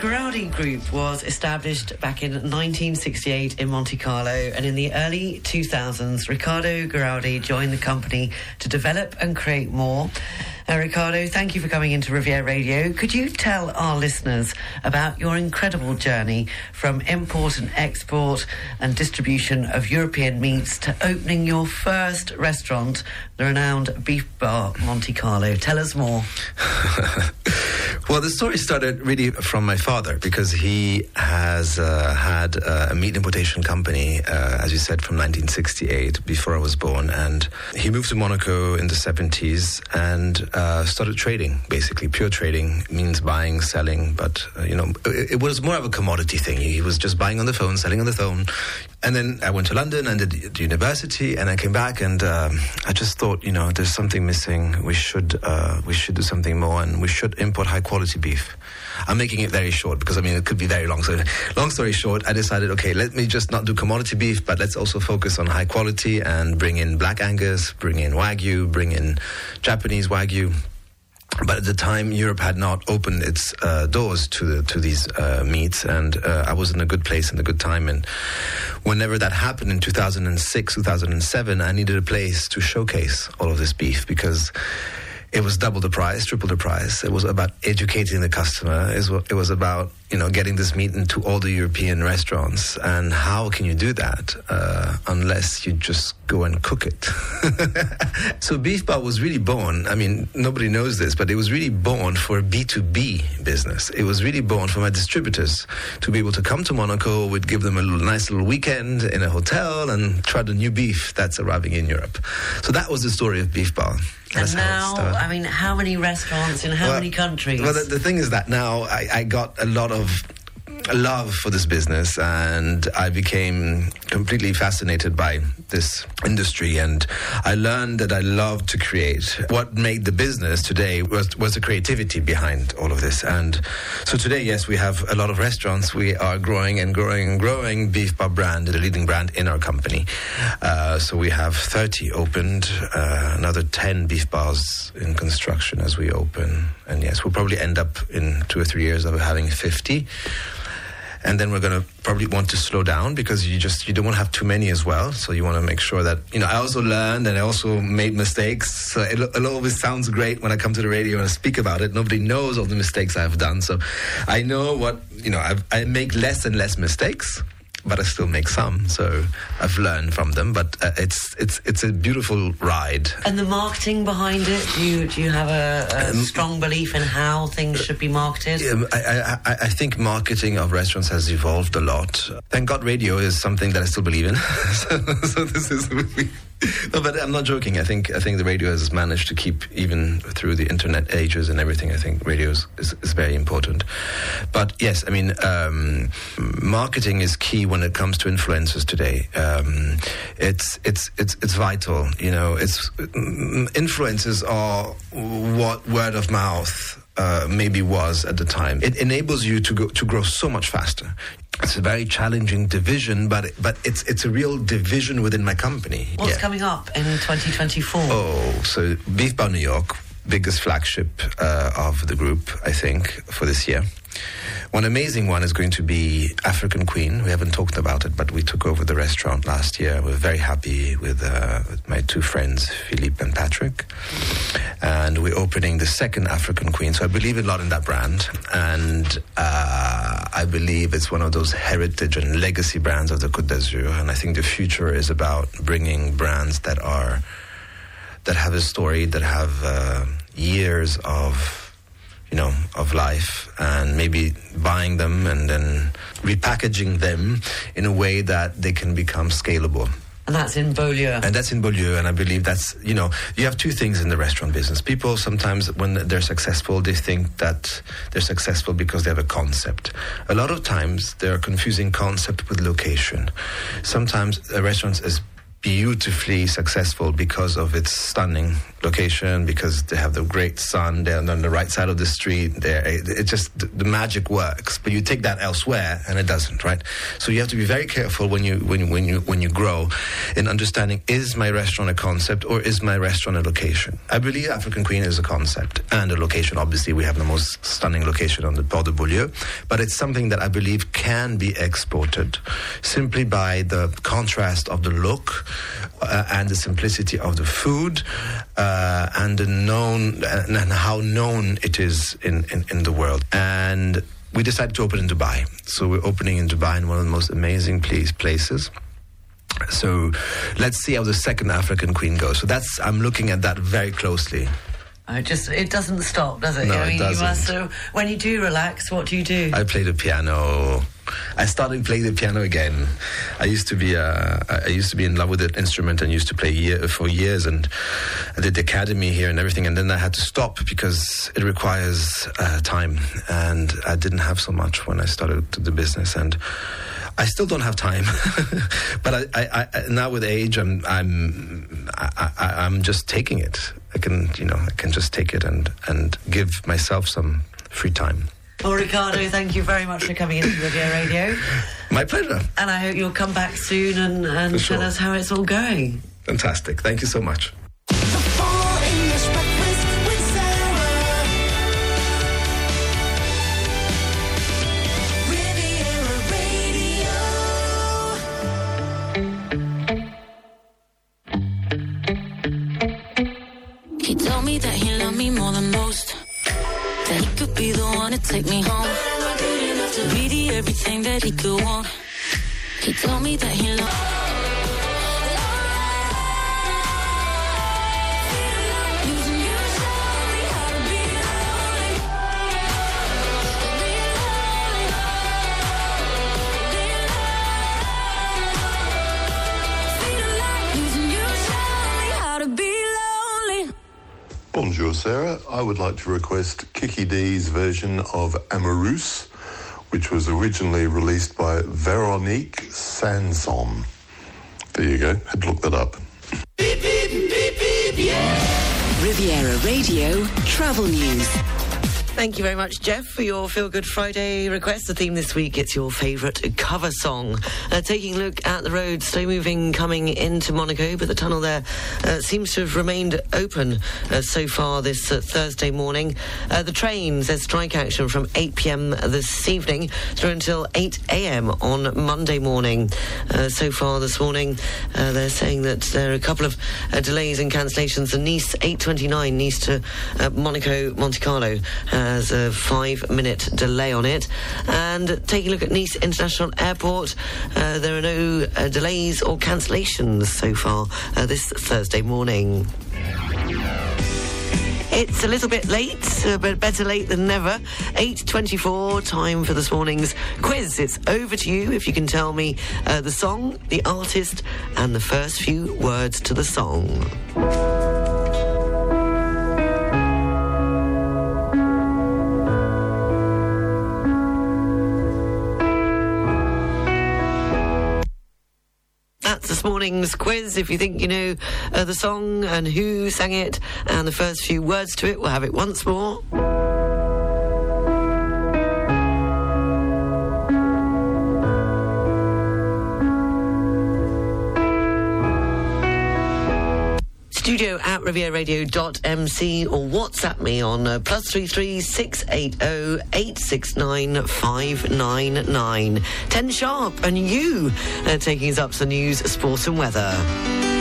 Giraudi Group was established back in 1968 in Monte Carlo, and in the early 2000s, Riccardo Giraudi joined the company to develop and create more. Uh, Riccardo, thank you for coming into Riviera Radio. Could you tell our listeners about your incredible journey from import and export and distribution of European meats to opening your first restaurant, the renowned Beef Bar Monte Carlo? Tell us more. Well, the story started really from my father because he has uh, had uh, a meat importation company, uh, as you said, from 1968, before I was born. And he moved to Monaco in the 70s and uh, started trading, basically. Pure trading means buying, selling, but, uh, you know, it, it, was more of a commodity thing. He was just buying on the phone, selling on the phone. And then I went to London and did the university, and I came back, and um, I just thought, you know, there's something missing. We should uh, we should do something more, and we should import high quality beef. I'm making it very short because I mean it could be very long. So, long story short, I decided, okay, let me just not do commodity beef, but let's also focus on high quality and bring in black Angus, bring in Wagyu, bring in Japanese Wagyu but at the time, Europe had not opened its uh, doors to the, to these uh, meats, and uh, I was in a good place and a good time. And whenever that happened in 2006, 2007, I needed a place to showcase all of this beef because it was double the price, triple the price. It was about educating the customer. It was about you know getting this meat into all the European restaurants. And how can you do that uh, unless you just go and cook it? so Beef Bar was really born. I mean, nobody knows this, but it was really born for a B2B business. It was really born for my distributors to be able to come to Monaco. We'd give them a little, nice little weekend in a hotel and try the new beef that's arriving in Europe. So that was the story of Beef Bar. That's and now, I mean, how many restaurants in how well, many countries? Well, the, the, thing is that now I, I got a lot of a love for this business and I became completely fascinated by this industry and I learned that I love to create. What made the business today was, was the creativity behind all of this. And so today, yes, we have a lot of restaurants. We are growing and growing and growing. Beef Bar brand, the leading brand in our company. Uh, so we have 30 opened, uh, another 10 beef bars in construction as we open. And yes, we'll probably end up in two or three years of having 50 and then we're going to probably want to slow down because you just you don't want to have too many as well. So you want to make sure that you know i also learned and i also made mistakes. So it, it always sounds great when i come to the radio and i speak about it. Nobody knows all the mistakes i've done. So i know what you know I've, i make less and less mistakes but I still make some. So I've learned from them. But uh, it's it's it's a beautiful ride. And the marketing behind it, do you do you have a, a um, strong belief in how things should be marketed? Yeah, I, I, I, think marketing of restaurants has evolved a lot. Thank God, radio is something that I still believe in. so, so this is no, but I'm not joking. I think I think the radio has managed to keep even through the internet ages and everything. I think radio is, is, is very important. But yes, I mean, um, marketing is key when it comes to influencers today. Um, it's it's it's it's vital. You know, it's influencers are what word of mouth uh, maybe was at the time. It enables you to go to grow so much faster. It's a very challenging division, but but it's it's a real division within my company. What's yeah. coming up in 2024? Oh, so Beef Bar New York, biggest flagship uh, of the group, I think, for this year. One amazing one is going to be African Queen. We haven't talked about it, but we took over the restaurant last year. We're very happy with, uh, with my two friends, Philippe and Patrick. And we're opening the second African Queen. So I believe a lot in that brand. And uh, I believe it's one of those heritage and legacy brands of the Côte d'Azur. And I think the future is about bringing brands that are that have a story, that have uh, years of you know, of life and maybe buying them and then repackaging them in a way that they can become scalable. And that's in Beaulieu. And that's in Beaulieu, and I believe that's, you know, you have two things in the restaurant business. People sometimes, when they're successful, they think that they're successful because they have a concept. A lot of times, they're confusing concept with location. Sometimes a restaurant is beautifully successful because of its stunning location, because they have the great sun, they're on the right side of the street. It, it just the magic works. But you take that elsewhere, and it doesn't, right? So you have to be very careful when you when you when you when you grow in understanding: is my restaurant a concept or is my restaurant a location? I believe African Queen is a concept and a location. Obviously, we have the most stunning location on the Port de Beaulieu, but it's something that I believe can be exported simply by the contrast of the look uh, and the simplicity of the food uh, Uh, and the known and, and how known it is in, in, in the world. And we decided to open in Dubai. So we're opening in Dubai in one of the most amazing place, places. So let's see how the second African queen goes. So that's I'm looking at that very closely. I just it doesn't stop, does it? No, I mean, it doesn't. You must, so when you do relax, what do you do? I play the piano. I started playing the piano again. I used to be uh, I used to be in love with the instrument and used to play year, for years and I did the academy here and everything and then I had to stop because it requires uh, time and I didn't have so much when I started the business and I still don't have time, but I, I, I, now with age, I'm I'm I, I'm just taking it. I can you know I can just take it and and give myself some free time. Well, Riccardo, thank you very much for coming into Riviera Radio. My pleasure. And I hope you'll come back soon and, and sure. tell us how it's all going. Fantastic. Thank you so much. He told me that he loved me more than most. That he could be the one to take me home. To be the everything that he could want. He told me that he loved Bonjour, Sarah. I would like to request Kiki Dee's version of Amoureuse, which was originally released by Veronique Sanson. There you go. Had to look that up. Riviera Radio Travel News. Thank you very much, Jeff, for your Feel Good Friday request. The theme this week, it's your favourite cover song. Uh, taking a look at the road, slow moving coming into Monaco, but the tunnel there uh, seems to have remained open uh, so far this uh, Thursday morning. Uh, the trains, there's strike action from 8 pm this evening through until 8 am on Monday morning. Uh, so far this morning, they're saying that there are a couple of delays and cancellations. The Nice 829, Nice to Monaco, Monte Carlo, has a five minute delay on it. And taking a look at Nice International Airport, uh, there are no uh, delays or cancellations so far uh, this Thursday morning. It's a little bit late, but better late than never. 8.24, time for this morning's quiz. It's over to you if you can tell me uh, the song, the artist, and the first few words to the song. This morning's quiz. If you think you know uh, the song and who sang it and the first few words to it, we'll have it once more. Studio at rivieradio.mc or WhatsApp me on uh, plus three three six eight zero eight six nine five nine nine. Ten sharp, and you uh, taking us up to the news, sports, and weather.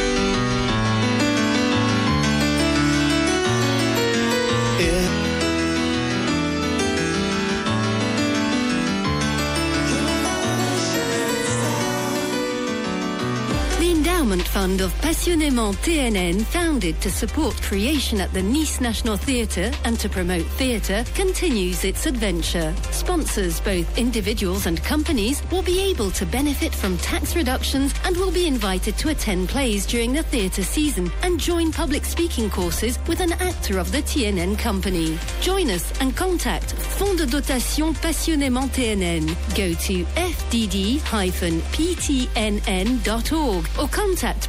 Fund of Passionnément TNN, founded to support creation at the Nice National Theatre and to promote theatre, continues its adventure. Sponsors, both individuals and companies, will be able to benefit from tax reductions and will be invited to attend plays during the theatre season and join public speaking courses with an actor of the TNN company. Join us and contact Fonds de Dotation Passionnément TNN. Go to fdd-ptnn.org or contact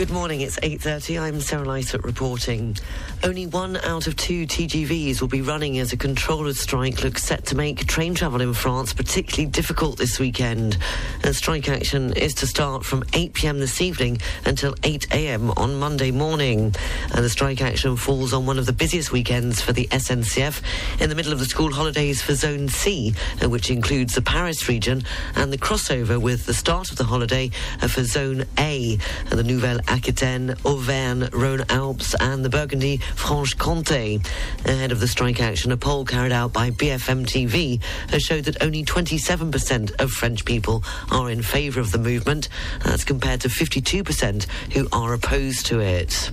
Good morning, it's 8.30. I'm Sarah Lysett reporting. Only one out of two TGVs will be running as a controller strike looks set to make train travel in France particularly difficult this weekend. And strike action is to start from 8pm this evening until 8am on Monday morning. And the strike action falls on one of the busiest weekends for the SNCF in the middle of the school holidays for Zone C, uh, which includes the Paris region, and the crossover with the start of the holiday uh, for Zone A, and the Nouvelle Aquitaine, Auvergne, Rhône-Alpes and the Burgundy Franche-Comté. Ahead of the strike action, a poll carried out by BFM TV has showed that only 27% of French people are in favour of the movement. That's compared to 52% who are opposed to it.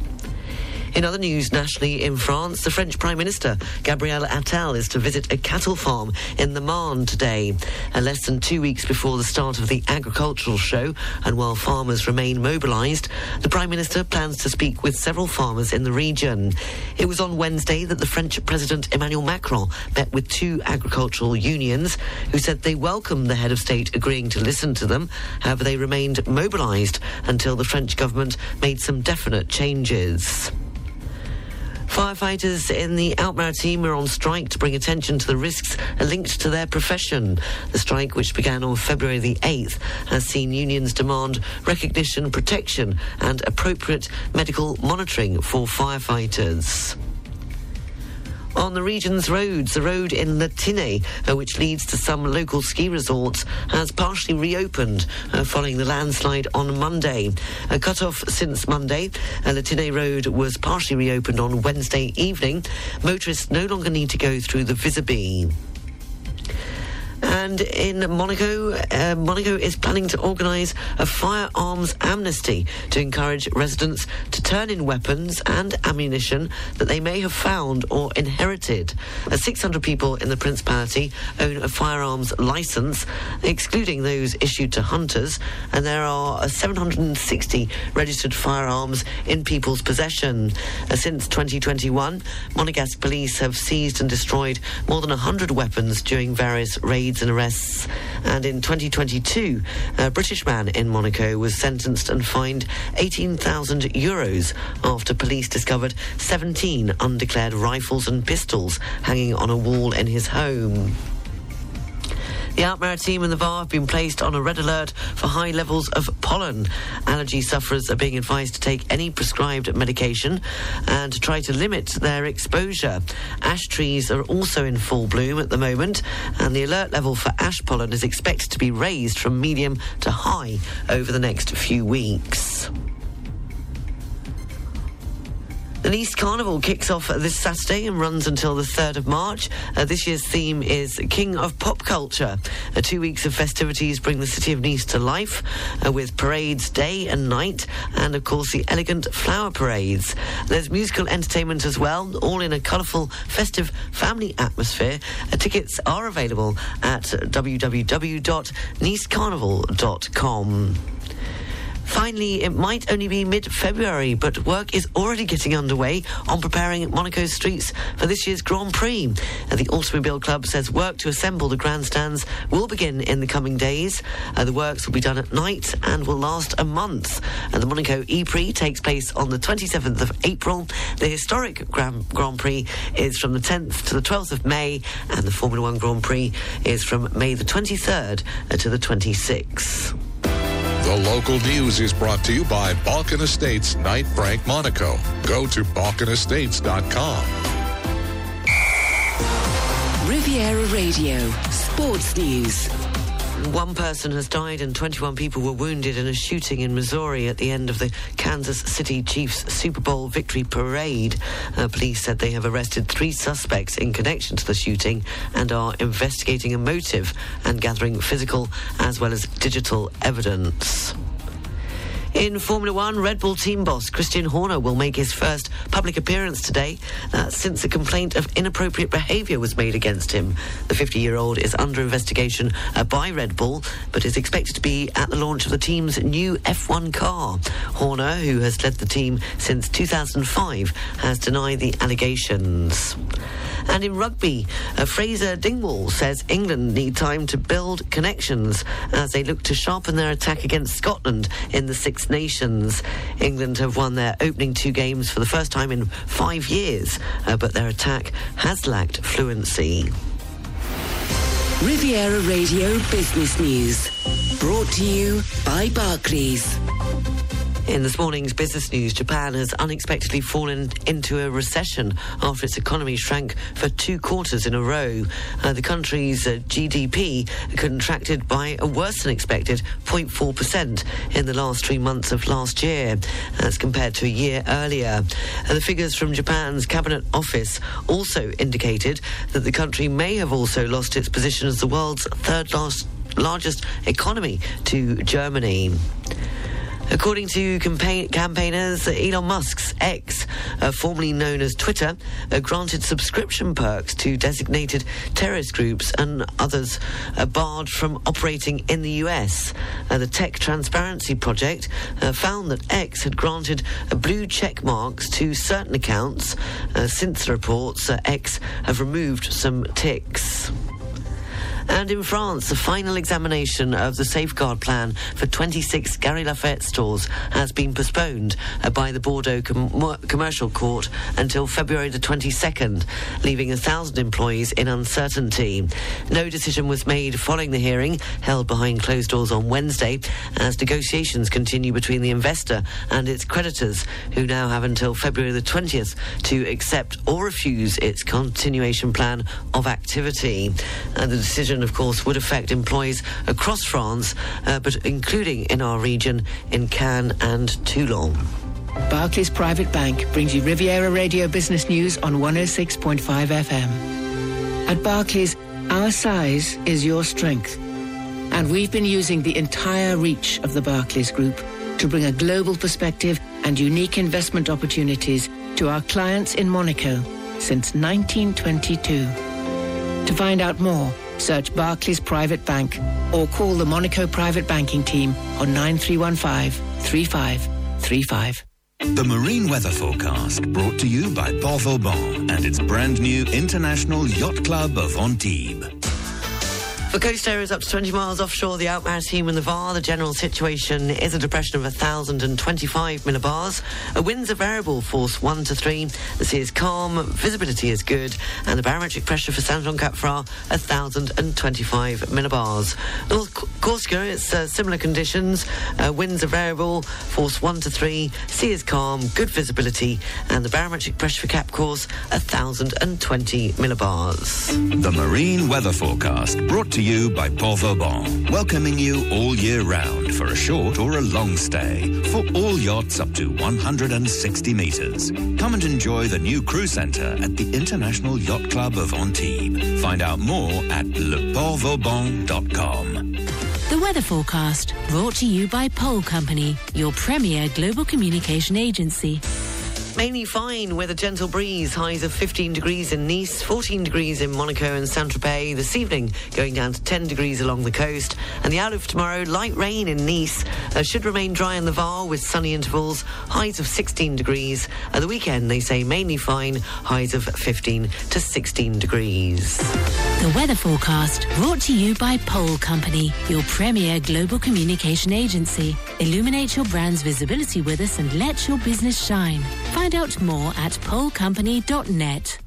In other news nationally in France, the French Prime Minister, Gabriel Attal, is to visit a cattle farm in the Marne today, uh, less than two weeks before the start of the agricultural show. And while farmers remain mobilised, the Prime Minister plans to speak with several farmers in the region. It was on Wednesday that the French President Emmanuel Macron met with two agricultural unions who said they welcomed the head of state agreeing to listen to them. However, they remained mobilised until the French government made some definite changes. Firefighters in the Alpes-Maritimes are on strike to bring attention to the risks linked to their profession. The strike, which began on February the 8th, has seen unions demand recognition, protection and appropriate medical monitoring for firefighters on the region's roads. The road in La Tinée, uh, which leads to some local ski resorts, has partially reopened uh, following the landslide on Monday. Uh, cut off since Monday, uh, La Tinée Road was partially reopened on Wednesday evening. Motorists no longer need to go through the Vésubie. And in Monaco, uh, Monaco is planning to organise a firearms amnesty to encourage residents to turn in weapons and ammunition that they may have found or inherited. Uh, 600 people in the Principality own a firearms licence, excluding those issued to hunters, and there are uh, 760 registered firearms in people's possession. Uh, since 2021, Monegasque police have seized and destroyed more than 100 weapons during various raids and arrests. And in 2022, a British man in Monaco was sentenced and fined 18,000 euros after police discovered 17 undeclared rifles and pistols hanging on a wall in his home. The Alpes-Maritimes and the VAR have been placed on a red alert for high levels of pollen. Allergy sufferers are being advised to take any prescribed medication and to try to limit their exposure. Ash trees are also in full bloom at the moment, and the alert level for ash pollen is expected to be raised from medium to high over the next few weeks. The Nice Carnival kicks off this Saturday and runs until the 3rd of March. Uh, this year's theme is King of Pop Culture. Uh, two weeks of festivities bring the city of Nice to life uh, with parades day and night and, of course, the elegant flower parades. There's musical entertainment as well, all in a colourful, festive family atmosphere. Uh, tickets are available at www.nicecarnival.com. Finally, it might only be mid-February, but work is already getting underway on preparing Monaco's streets for this year's Grand Prix. Uh, the Automobile Club says work to assemble the grandstands will begin in the coming days. Uh, the works will be done at night and will last a month. Uh, the Monaco E-Prix takes place on the 27th of April. The historic Grand, Grand Prix is from the 10th to the 12th of May, and the Formula One Grand Prix is from May the 23rd to the 26th. The local news is brought to you by Balkan Estates Knight Frank Monaco. Go to balkanestates.com. Riviera Radio, Sports News. One person has died and 21 people were wounded in a shooting in Missouri at the end of the Kansas City Chiefs Super Bowl victory parade. Uh, police said they have arrested three suspects in connection to the shooting and are investigating a motive and gathering physical as well as digital evidence. In Formula One, Red Bull team boss Christian Horner will make his first public appearance today since a complaint of inappropriate behaviour was made against him. The 50 year old is under investigation uh, by Red Bull, but is expected to be at the launch of the team's new F1 car. Horner, who has led the team since 2005, has denied the allegations. And in rugby, uh, Fraser Dingwall says England need time to build connections as they look to sharpen their attack against Scotland in the Nations. England have won their opening two games for the first time in five years, uh, but their attack has lacked fluency. Riviera Radio Business News. Brought to you by Barclays. In this morning's business news, Japan has unexpectedly fallen into a recession after its economy shrank for two quarters in a row. Uh, the country's uh, GDP contracted by a worse than expected 0.4% in the last three months of last year, as compared to a year earlier. Uh, the figures from Japan's Cabinet Office also indicated that the country may have also lost its position as the world's third last, largest economy to Germany. According to campaign- campaigners, Elon Musk's X, uh, formerly known as Twitter, uh, granted subscription perks to designated terrorist groups and others uh, barred from operating in the US. Uh, the Tech Transparency Project uh, found that X had granted uh, blue check marks to certain accounts. since the reports, X have removed some ticks. And in France, the final examination of the safeguard plan for 26 Galeries Lafayette stores has been postponed uh, by the Bordeaux Com- Commercial Court until February the 22nd, leaving a thousand employees in uncertainty. No decision was made following the hearing held behind closed doors on Wednesday as negotiations continue between the investor and its creditors, who now have until February the 20th to accept or refuse its continuation plan of activity. And the decision of course, would affect employees across France, uh, but including in our region in Cannes and Toulon. Barclays Private Bank brings you Riviera Radio Business News on 106.5 FM. At Barclays, our size is your strength. And we've been using the entire reach of the Barclays Group to bring a global perspective and unique investment opportunities to our clients in Monaco since 1922. To find out more, Search Barclays Private Bank or call the Monaco Private Banking Team on 9315 3535. The Marine Weather Forecast brought to you by Port Vauban and its brand new International Yacht Club of Antibes. For coast areas up to 20 miles offshore, the Alpes-Maritimes and the Var, the general situation is a depression of 1,025 millibars. A winds are variable, force 1 to 3. The sea is calm, visibility is good, and the barometric pressure for Saint-Jean-Cap-Ferrat, 1,025 millibars. North Corsica, it's uh, similar conditions. Uh, winds are variable, force 1 to 3. Sea is calm, good visibility, and the barometric pressure for Cap Corse, 1,020 millibars. The Marine Weather Forecast brought to you by Port Vauban, welcoming you all year round for a short or a long stay for all yachts up to 160 metres. Come and enjoy the new crew centre at the International Yacht Club of Antibes. Find out more at leportvauban.com. The weather forecast brought to you by Pole Company, your premier global communication agency. Mainly fine with a gentle breeze, highs of 15 degrees in Nice, 14 degrees in Monaco and Saint-Tropez. This evening, going down to 10 degrees along the coast. And the outlook for tomorrow, light rain in Nice. Uh, should remain dry in the Var with sunny intervals, highs of 16 degrees. At the weekend, they say mainly fine, highs of 15 to 16 degrees. The weather forecast brought to you by Pole Company, your premier global communication agency. Illuminate your brand's visibility with us and let your business shine. Find out more at polecompany.net.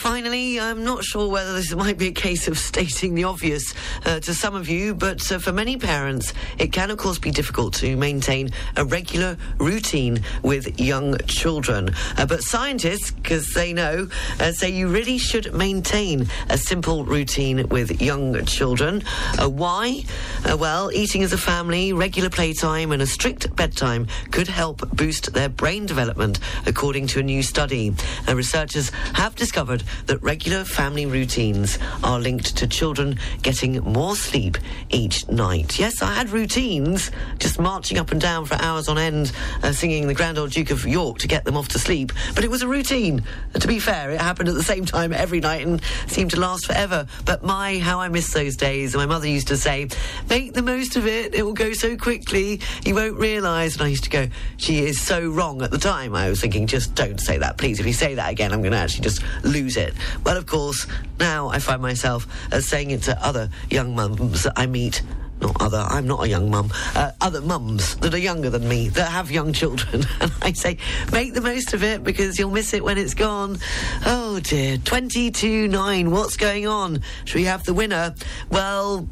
Finally, I'm not sure whether this might be a case of stating the obvious uh, to some of you, but uh, for many parents, it can, of course, be difficult to maintain a regular routine with young children. Uh, but scientists, because they know, uh, say you really should maintain a simple routine with young children. Uh, why? Uh, well, eating as a family, regular playtime, and a strict bedtime could help boost their brain development, according to a new study. researchers have discovered that regular family routines are linked to children getting more sleep each night. Yes, I had routines, just marching up and down for hours on end, uh, singing the Grand Old Duke of York to get them off to sleep. But it was a routine. to be fair, it happened at the same time every night and seemed to last forever. But my, how I miss those days. My mother used to say, make the most of it. It will go so quickly. You won't realise. And I used to go, she is so wrong at the time. I was thinking, just don't say that, please. If you say that again, I'm going to actually just lose it. Well, of course, now I find myself uh, saying it to other young mums that I meet not other, I'm not a young mum, uh, other mums that are younger than me that have young children. And I say, make the most of it because you'll miss it when it's gone. Oh dear, 22 9, what's going on? Should we have the winner? Well,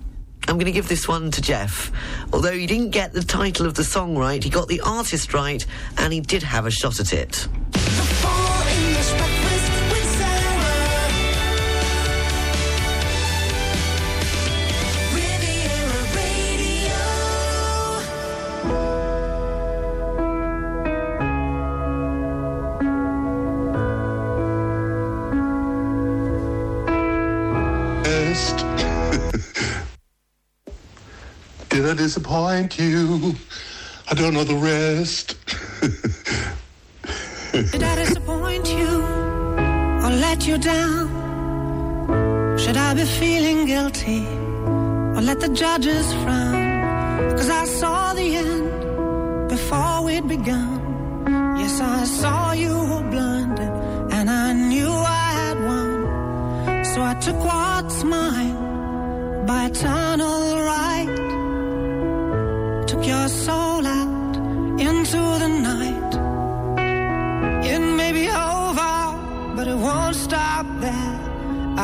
I'm going to give this one to Jeff. Although he didn't get the title of the song right, he got the artist right, and he did have a shot at it. Disappoint you? I don't know the rest. Did I disappoint you or let you down? Should I be feeling guilty or let the judges frown? Cause I saw the end before we'd begun. Yes, I saw you were blinded and I knew I had won. So I took what's mine by eternal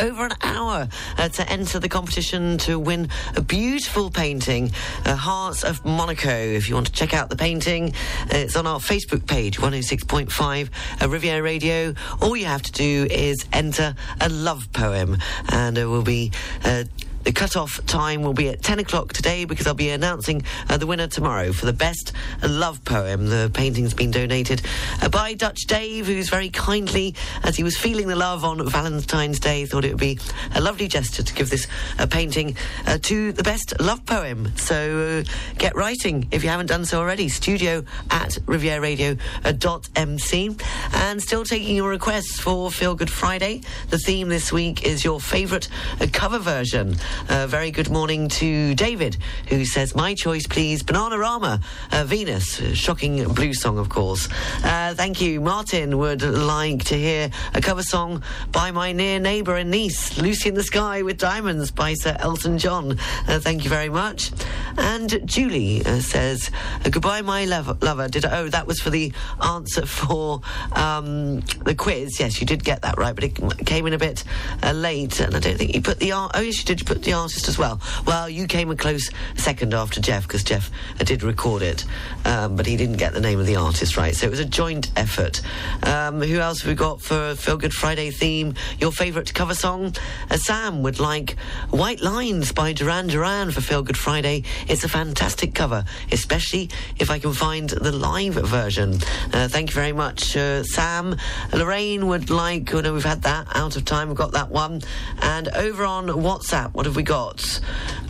over an hour uh, to enter the competition to win a beautiful painting, uh, Hearts of Monaco. If you want to check out the painting, uh, it's on our Facebook page, 106.5 uh, Riviera Radio. All you have to do is enter a love poem, and it will be uh, the cut-off time will be at 10 o'clock today because I'll be announcing uh, the winner tomorrow for the best love poem. The painting's been donated uh, by Dutch Dave, who's very kindly, as he was feeling the love on Valentine's Day, thought it would be a lovely gesture to give this uh, painting uh, to the best love poem. So uh, get writing if you haven't done so already. Studio at rivieradio.mc. And still taking your requests for Feel Good Friday. The theme this week is your favourite uh, cover version. Uh, very good morning to David, who says, My choice, please, Bananarama, uh, Venus. Shocking blues song, of course. Uh, thank you. Martin would like to hear a cover song by my near neighbour and niece, Lucy in the Sky with Diamonds by Sir Elton John. Uh, thank you very much. And Julie uh, says, uh, Goodbye, my lover. Did I, oh, that was for the answer for um, the quiz. Yes, you did get that right, but it came in a bit late, and I don't think you put the. oh, yes, you did put the artist as well? Well, you came a close second after Jeff because Jeff uh, did record it, um, but he didn't get the name of the artist right. So it was a joint effort. Um, who else have we got for Feel Good Friday theme? Your favourite cover song? Uh, Sam would like White Lines by Duran Duran for Feel Good Friday. It's a fantastic cover, especially if I can find the live version. Uh, thank you very much, uh, Sam. Lorraine would like, oh no, we've had that out of time. We've got that one. And over on WhatsApp, what have we got?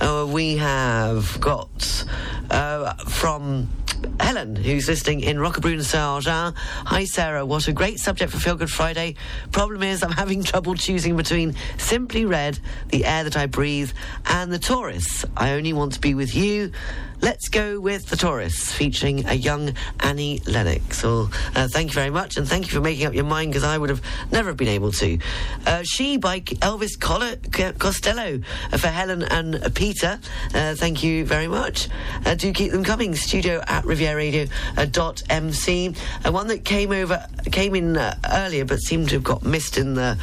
Uh, we have got uh, from Helen, who's listening in Roquebrune Saint-Jean. Hi, Sarah. What a great subject for Feel Good Friday. Problem is, I'm having trouble choosing between Simply Red, The Air That I Breathe, and The Tourists. I only want to be with you. Let's go with The Tourists, featuring a young Annie Lennox. Well, uh, thank you very much, and thank you for making up your mind, because I would have never been able to. Uh, she by Elvis Costello uh, for Helen and uh, Peter. Uh, thank you very much. Uh, do keep them coming. Studio at rivieradio.mc. Uh, one that came over, came in earlier, but seemed to have got missed in the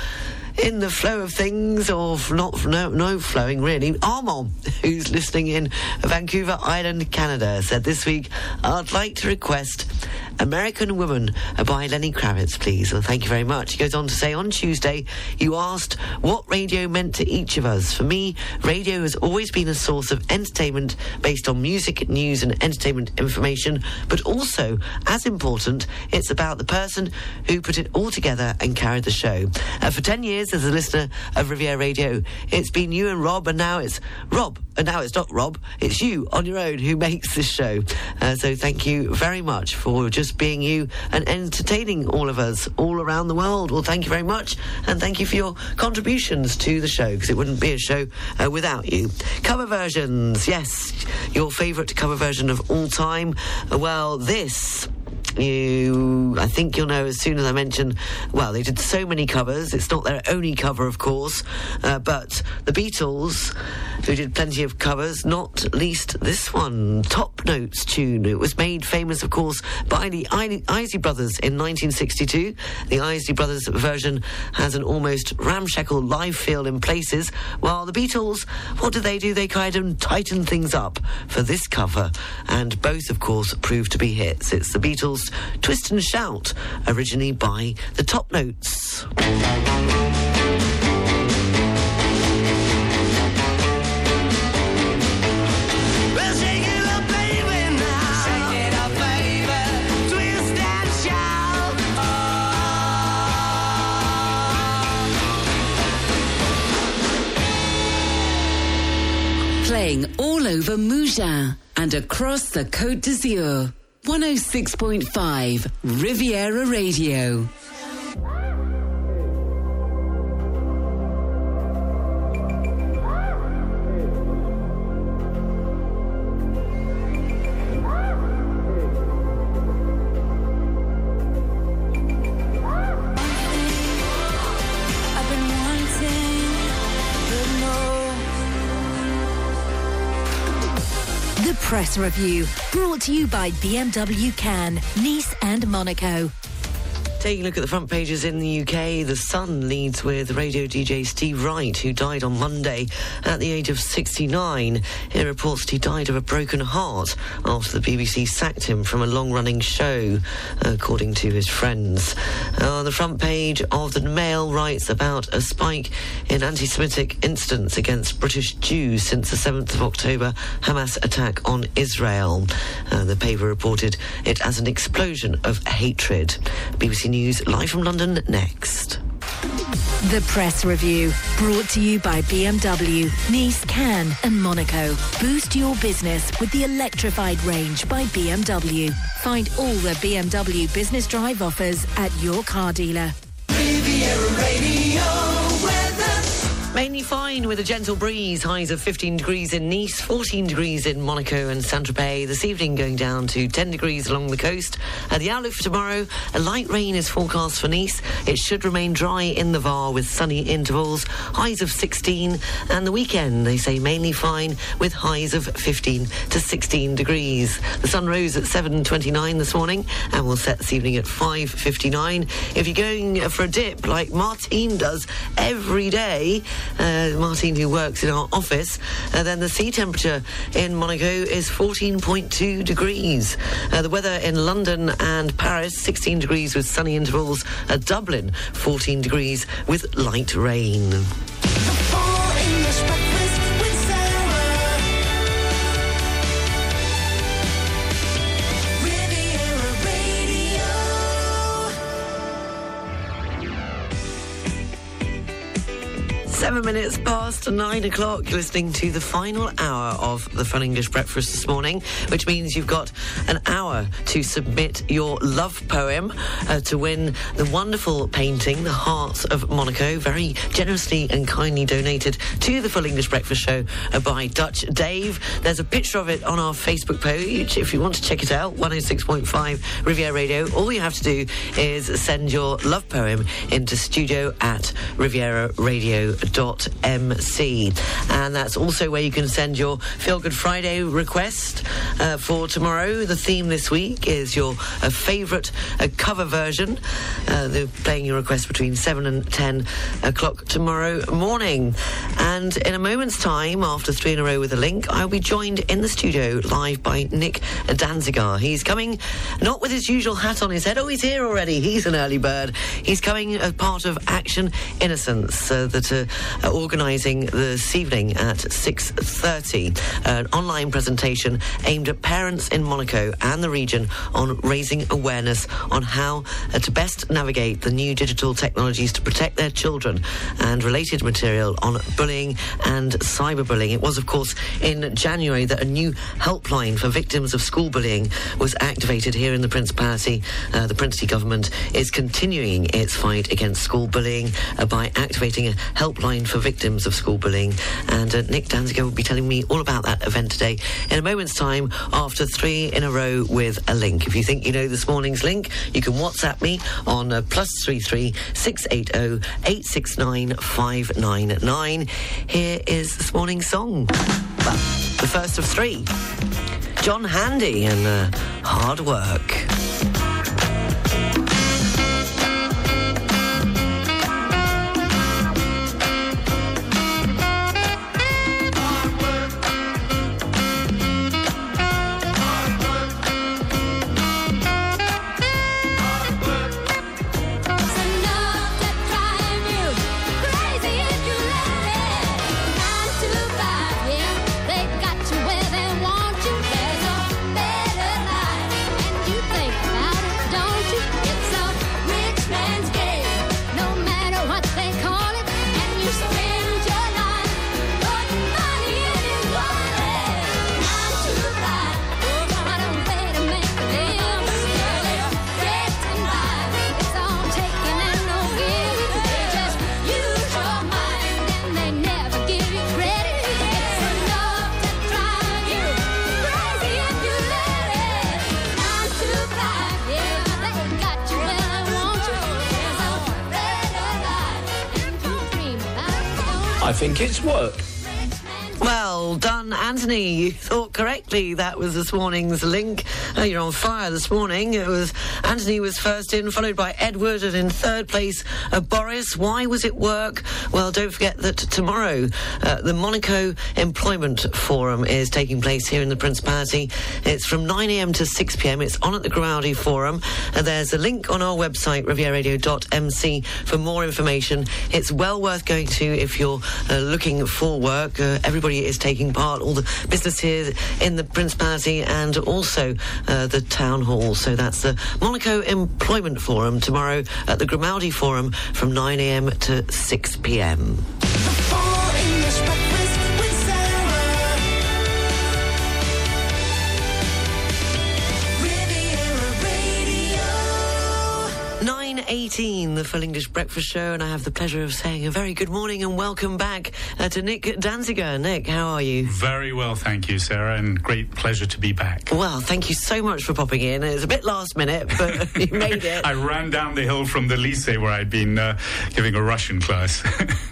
in the flow of things, or not no, no flowing really. Armand, who's listening in Vancouver Island, Canada, said this week, I'd like to request American Woman by Lenny Kravitz, please. Well, thank you very much. He goes on to say, on Tuesday, you asked what radio meant to each of us. For me, radio has always been a source of entertainment based on music, news, and entertainment information, but also, as important, it's about the person who put it all together and carried the show. Uh, for 10 years as a listener of Riviera Radio, it's been you and Rob, and now it's Rob, and now it's not Rob, it's you on your own who makes this show. Uh, so thank you very much for just being you and entertaining all of us all around the world. Well, thank you very much, and thank you for your contributions to the show because it wouldn't be a show uh, without you. Cover versions, yes, your favourite cover version of all time. Well, this you, I think you'll know as soon as I mention, well, they did so many covers. It's not their only cover, of course, uh, but the Beatles, who did plenty of covers, not least this one, Top Notes tune. It was made famous, of course, by the Isley Brothers in 1962. The Isley Brothers version has an almost ramshackle live feel in places, while the Beatles, what did they do? They kind of tightened things up for this cover, and both, of course, proved to be hits. It's the Beatles Twist and Shout, originally by the Top Notes. Playing all over Mougins and across the Côte d'Azur. 106.5 Riviera Radio. Review, brought to you by BMW Cannes, Nice and Monaco. Taking a look at the front pages in the UK, The Sun leads with radio DJ Steve Wright, who died on Monday at the age of 69. It reports he died of a broken heart after the BBC sacked him from a long-running show, according to his friends. Uh, the front page of the Mail writes about a spike in anti-Semitic incidents against British Jews since the 7th of October Hamas attack on Israel. Uh, the paper reported it as an explosion of hatred. BBC News live from London next. The Press Review, brought to you by BMW, Nice, Cannes, and Monaco. Boost your business with the electrified range by BMW. Find all the BMW Business Drive offers at your car dealer. Mainly fine with a gentle breeze, highs of 15 degrees in Nice, 14 degrees in Monaco and Saint-Tropez. This evening going down to 10 degrees along the coast. Uh, the outlook for tomorrow, a light rain is forecast for Nice. It should remain dry in the Var with sunny intervals, highs of 16. And the weekend, they say mainly fine with highs of 15 to 16 degrees. The sun rose at 7.29 this morning and will set this evening at 5.59. If you're going for a dip like Martine does every day, uh, Martine, who works in our office, uh, then the sea temperature in Monaco is 14.2 degrees. Uh, the weather in London and Paris, 16 degrees with sunny intervals. At Dublin, 14 degrees with light rain. Seven minutes past nine o'clock, listening to the final hour of the Full English Breakfast this morning, which means you've got an hour to submit your love poem uh, to win the wonderful painting, The Hearts of Monaco, very generously and kindly donated to the Full English Breakfast Show uh, by Dutch Dave. There's a picture of it on our Facebook page if you want to check it out, 106.5 Riviera Radio. All you have to do is send your love poem into studio at rivieraradio.mc. And that's also where you can send your Feel Good Friday request uh, for tomorrow. The theme this week is your uh, favourite uh, cover version. Uh, they're playing your request between 7 and 10 o'clock tomorrow morning. And in a moment's time, after three in a row with a link, I'll be joined in the studio live by Nick Danziger. He's coming not with his usual hat on his head. Oh, he's here already. He's an early bird. He's coming as part of Action Innocence uh, that are uh, organising this evening at 6.30. an online presentation aimed at parents in Monaco and the region on raising awareness on how uh, to best navigate the new digital technologies to protect their children and related material on bullying and cyberbullying. It was, of course, in January that a new helpline for victims of school bullying was activated here in the Principality. Uh, the Princely government is continuing its fight against school bullying uh, by activating a helpline for victims of school bullying. And uh, Nick Danziger will be telling me all about that event today in a moment's time after three in a row with a link. If you think you know this morning's link, you can WhatsApp me on uh, plus three three six eight zero eight six nine five nine nine. Here is this morning's song. Well, the first of three. John Handy and uh, Hard Work. Think it's work. Well done, Anthony. You thought correctly. That was this morning's link. Oh, you're on fire this morning. It was Anthony was first in, followed by Edward, and in third place, uh, Boris. Why was it work? Well, don't forget that tomorrow uh, the Monaco Employment Forum is taking place here in the Principality. It's from 9 a.m. to 6 p.m. It's on at the Grimaldi Forum. Uh, there's a link on our website, rivieraradio.mc, for more information. It's well worth going to if you're uh, looking for work. Uh, everybody is taking part, all the businesses in the Principality and also uh, the Town Hall. So that's the Monaco Employment Forum tomorrow at the Grimaldi Forum from 9am to 6pm. Nine eighteen, the Full English Breakfast Show, and I have the pleasure of saying a very good morning and welcome back uh, to Nick Danziger. Nick, how are you? Very well, thank you, Sarah, and great pleasure to be back. Well, thank you so much for popping in. It's a bit last minute, but you made it. I ran down the hill from the lycée where I'd been uh, giving a Russian class.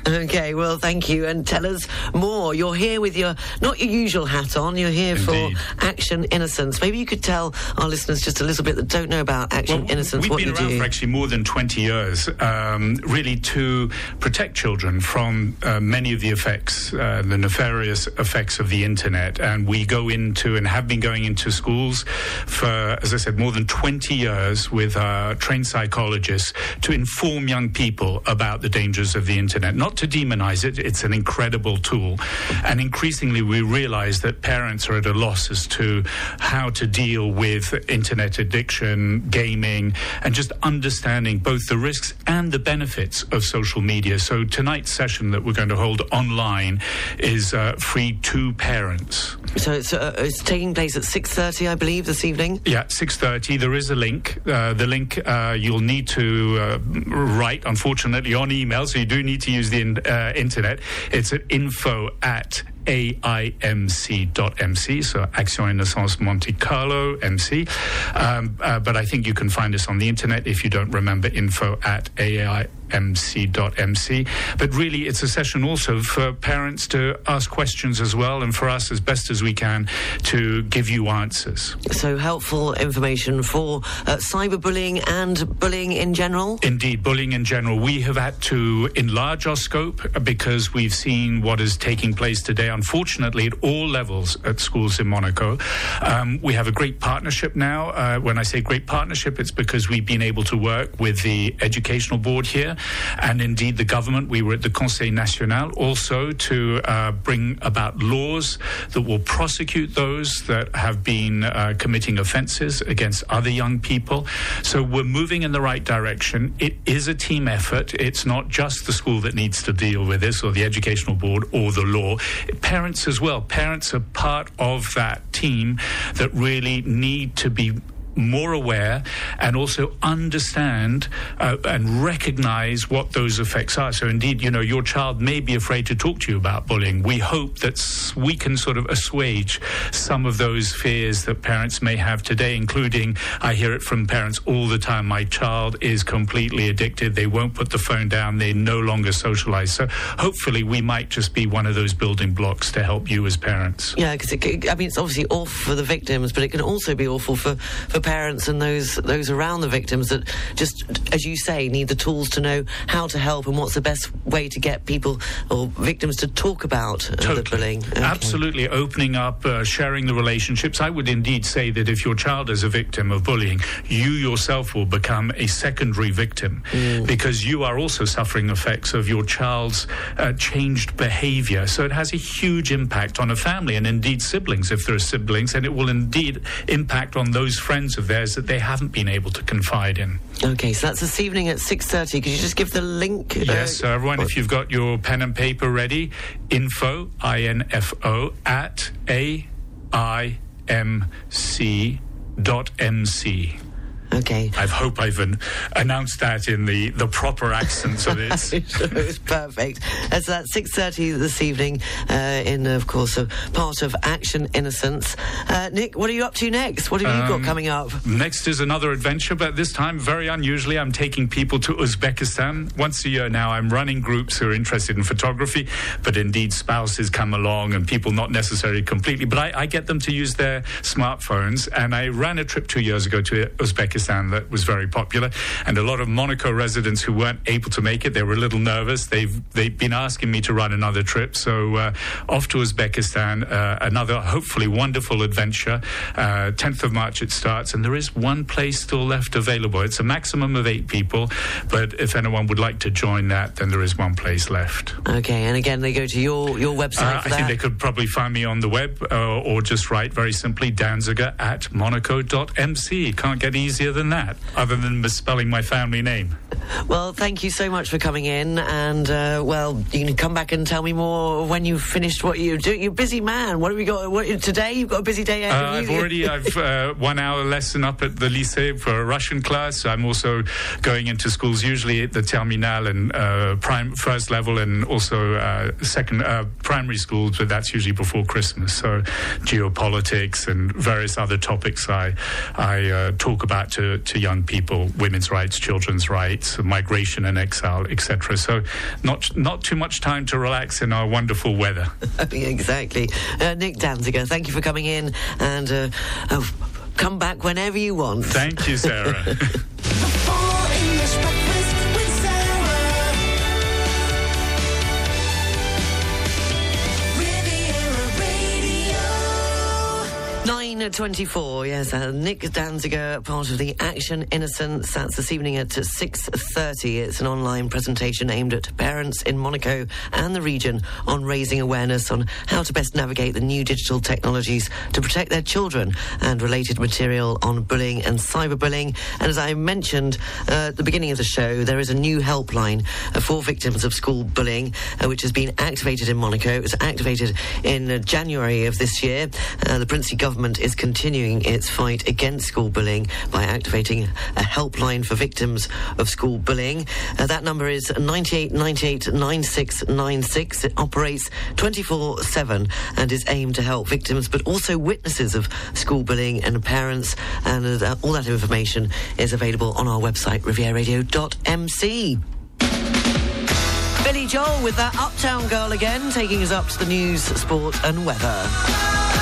okay, well, thank you, and tell us more. You're here with your not your usual hat on. You're here Indeed. for Action Innocence. Maybe you could tell our listeners just a little bit that don't know about Action Well, Innocence. We've what been around do. for actually more than 20 years, um, really to protect children from uh, many of the effects, uh, the nefarious effects of the internet. And we go into and have been going into schools for, as I said, more than 20 years with trained psychologists to inform young people about the dangers of the internet. Not to demonize it, it's an incredible tool. And increasingly, we realize that parents are at a loss as to how to deal with internet addiction, gaming, and just understanding both the risks and the benefits of social media. So tonight's session that we're going to hold online is uh, free to parents. So it's, uh, it's taking place at 6.30, I believe, this evening? Yeah, 6.30. There is a link. Uh, the link uh, you'll need to uh, write, unfortunately, on email, so you do need to use the in, uh, internet. It's at info at AIMC.MC, so Action Innocence Monte Carlo MC. Um, uh, but I think you can find us on the internet if you don't remember info at AIMC.MC. But really, it's a session also for parents to ask questions as well, and for us, as best as we can, to give you answers. So helpful information for uh, cyberbullying and bullying in general? Indeed, bullying in general. We have had to enlarge our scope because we've seen what is taking place today, unfortunately, at all levels at schools in Monaco. Um, we have a great partnership now. Uh, when I say great partnership, it's because we've been able to work with the educational board here and indeed the government. We were at the Conseil National also to uh, bring about laws that will prosecute those that have been uh, committing offences against other young people. So we're moving in the right direction. It is a team effort. It's not just the school that needs to deal with this or the educational board or the law. Parents as well. Parents are part of that team that really need to be more aware and also understand uh, and recognize what those effects are. So, indeed, you know, your child may be afraid to talk to you about bullying. We hope that we can sort of assuage some of those fears that parents may have today, including I hear it from parents all the time my child is completely addicted. They won't put the phone down. They no longer socialize. So, hopefully, we might just be one of those building blocks to help you as parents. Yeah, because I mean, it's obviously awful for the victims, but it can also be awful for, for parents and those those around the victims that just, as you say, need the tools to know how to help and what's the best way to get people or victims to talk about uh, totally. the bullying. Okay. Absolutely, opening up, uh, sharing the relationships. I would indeed say that if your child is a victim of bullying, you yourself will become a secondary victim mm. because you are also suffering effects of your child's uh, changed behavior. So it has a huge impact on a family and indeed siblings if there are siblings, and it will indeed impact on those friends of theirs that they haven't been able to confide in. Okay, so that's this evening at 6.30. Could you just give the link? Yes, uh, everyone, if you've got your pen and paper ready, info, I-N-F-O, at A-I-M-C dot M-C. Okay. I hope I've an, announced that in the, the proper accent so that it's... it's perfect. That's 6.30 this evening uh, in, of course, a part of Action Innocence. Uh, Nick, what are you up to next? What have you Um, got coming up? Next is another adventure, but this time, very unusually, I'm taking people to Uzbekistan. Once a year now, I'm running groups who are interested in photography, but indeed spouses come along and people not necessarily completely, but I, I get them to use their smartphones. And I ran a trip two years ago to Uzbekistan that was very popular. And a lot of Monaco residents who weren't able to make it, they were a little nervous. They've, they've been asking me to run another trip. So uh, off to Uzbekistan, uh, another hopefully wonderful adventure. Uh, 10th of March it starts, and there is one place still left available. It's a maximum of eight people, but if anyone would like to join that, then there is one place left. Okay, and again, they go to your, your website Uh, I think they could probably find me on the web uh, or just write very simply Danziger at monaco.mc. Can't get easier than that, other than misspelling my family name. Well, thank you so much for coming in, and uh, well, you can come back and tell me more when you've finished what you do. You're a busy man. What have we got what, today? You've got a busy day Uh, I've already I've uh, one hour lesson up at the lycée for a Russian class. I'm also going into schools usually at the terminal and uh, prime first level and also uh, second uh, primary schools, but that's usually before Christmas. So geopolitics and various other topics I I uh, talk about to, to young people, women's rights, children's rights, migration and exile, etc. So not not too much time to relax in our wonderful weather. exactly. Uh, Nick Danziger, thank you for coming in, and uh, oh, come back whenever you want. Thank you, Sarah. Nine 1924, yes. Uh, Nick Danziger, part of the Action Innocence. That's this evening at 6.30. It's an online presentation aimed at parents in Monaco and the region on raising awareness on how to best navigate the new digital technologies to protect their children and related material on bullying and cyberbullying. And as I mentioned uh, at the beginning of the show, there is a new helpline for victims of school bullying, uh, which has been activated in Monaco. It was activated in uh, January of this year. Uh, the Princely government is continuing its fight against school bullying by activating a helpline for victims of school bullying. Uh, that number is 98 98 9696. It operates 24 7 and is aimed to help victims but also witnesses of school bullying and parents. And uh, all that information is available on our website, rivieraradio.mc. Billy Joel with that Uptown Girl again, taking us up to the news, sport, and weather.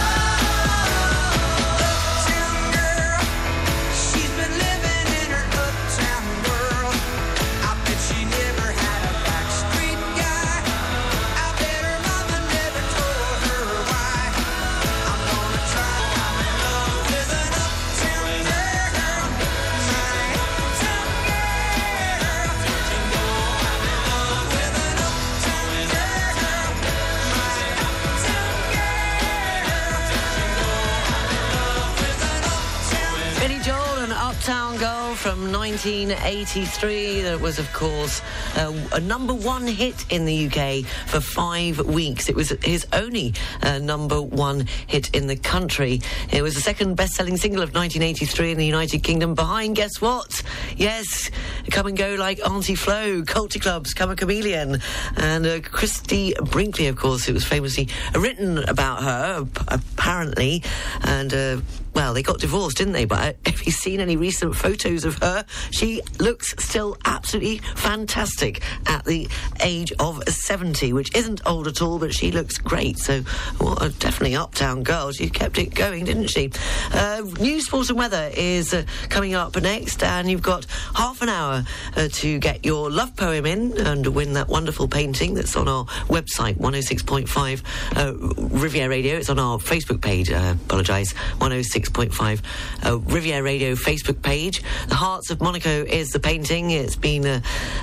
From 1983. That was, of course, uh, a number one hit in the UK for five weeks. It was his only uh, number one hit in the country. It was the second best selling single of 1983 in the United Kingdom, behind, guess what? Yes, Come and Go Like Auntie Flo, Culture Club's, Come a Chameleon, and uh, Christie Brinkley, of course, it was famously written about her, apparently, and. Uh, well, they got divorced, didn't they? But uh, have you seen any recent photos of her? She looks still absolutely fantastic at the age of 70, which isn't old at all, but she looks great. So, well, uh, definitely uptown girl. She kept it going, didn't she? Uh, news, sports, and weather is uh, coming up next, and you've got half an hour uh, to get your love poem in and win that wonderful painting that's on our website, 106.5 uh, Riviera Radio. It's on our Facebook page. I apologise. 106. 6.5 uh, Riviera Radio Facebook page. The Hearts of Monaco is the painting. It's been, uh,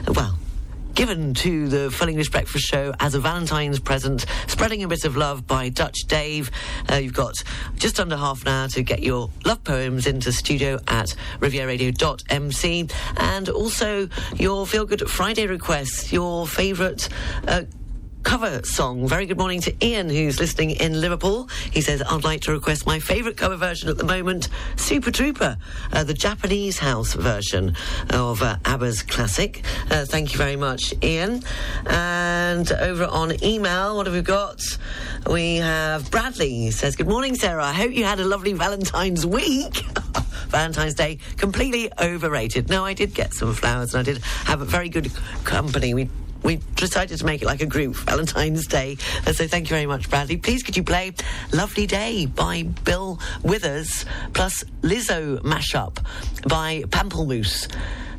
well, given to the Full English Breakfast Show as a Valentine's present, spreading a bit of love by Dutch Dave. Uh, you've got just under half an hour to get your love poems into studio at rivieraradio.mc and also your Feel Good Friday requests, your favourite. Uh, cover song. Very good morning to Ian, who's listening in Liverpool. He says, I'd like to request my favourite cover version at the moment, Super Trooper, uh, the Japanese house version of uh, ABBA's classic. Uh, thank you very much, Ian. And over on email, what have we got? We have Bradley says, Good morning, Sarah. I hope you had a lovely Valentine's week. Valentine's Day completely overrated. No, I did get some flowers and I did have a very good company. We we decided to make it like a group Valentine's Day. So thank you very much, Bradley. Please could you play Lovely Day by Bill Withers plus Lizzo mashup by Pamplemousse.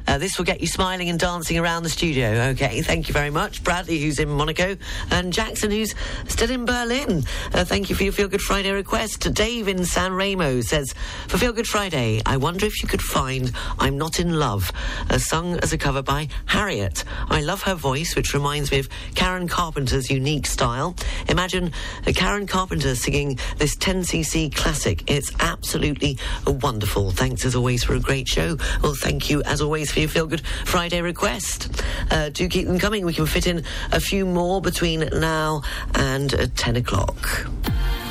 Uh, this will get you smiling and dancing around the studio. Okay, thank you very much. Bradley, who's in Monaco, and Jackson, who's still in Berlin. Uh, thank you for your Feel Good Friday request. Dave in San Remo says, For Feel Good Friday, I wonder if you could find I'm Not in Love, uh, sung as a cover by Harriet. I love her voice, which reminds me of Karen Carpenter's unique style. Imagine uh, Karen Carpenter singing this 10cc classic. It's absolutely wonderful. Thanks as always for a great show. Well, thank you as always for your Feel Good Friday request. Uh, do keep them coming. We can fit in a few more between now and uh, 10 o'clock.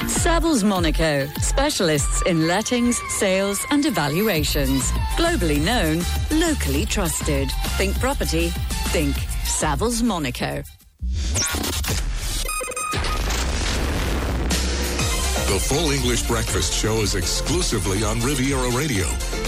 Savills Monaco, specialists in lettings, sales, and evaluations. Globally known, locally trusted. Think property, think Savills Monaco. The Full English Breakfast Show is exclusively on Riviera Radio.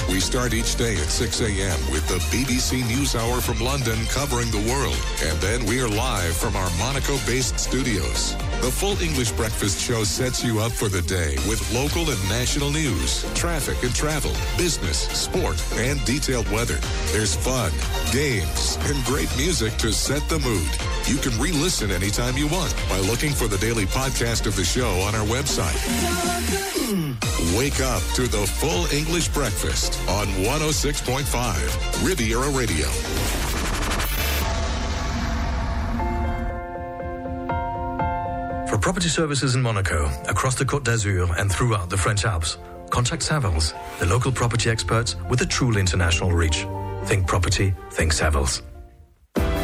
We start each day at 6 a.m. with the BBC NewsHour from London covering the world. And then we are live from our Monaco-based studios. The full English breakfast show sets you up for the day with local and national news, traffic and travel, business, sport, and detailed weather. There's fun, games, and great music to set the mood. You can re-listen anytime you want by looking for the daily podcast of the show on our website. Wake up to the full English breakfast on 106.5 Riviera Radio. For property services in Monaco, across the Côte d'Azur, and throughout the French Alps, contact Savills, the local property experts with a truly international reach. Think property, think Savills.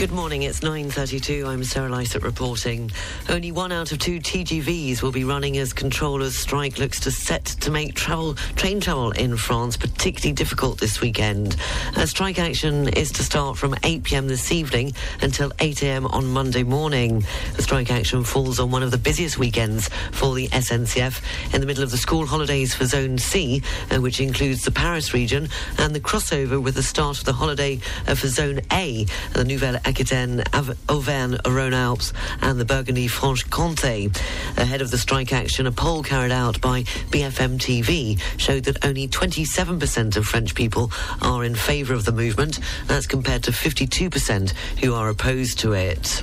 Good morning, it's 9.32. I'm Sarah Lysett reporting. Only one out of two TGVs will be running as controllers' strike looks to set to make travel, train travel in France particularly difficult this weekend. A strike action is to start from 8pm this evening until 8am on Monday morning. The strike action falls on one of the busiest weekends for the SNCF in the middle of the school holidays for Zone C, uh, which includes the Paris region, and the crossover with the start of the holiday uh, for Zone A, the Nouvelle Aquitaine, Auvergne-Rhône-Alpes and the Burgundy-Franche-Comté. Ahead of the strike action, a poll carried out by BFM TV showed that only 27% of French people are in favour of the movement. That's compared to 52% who are opposed to it.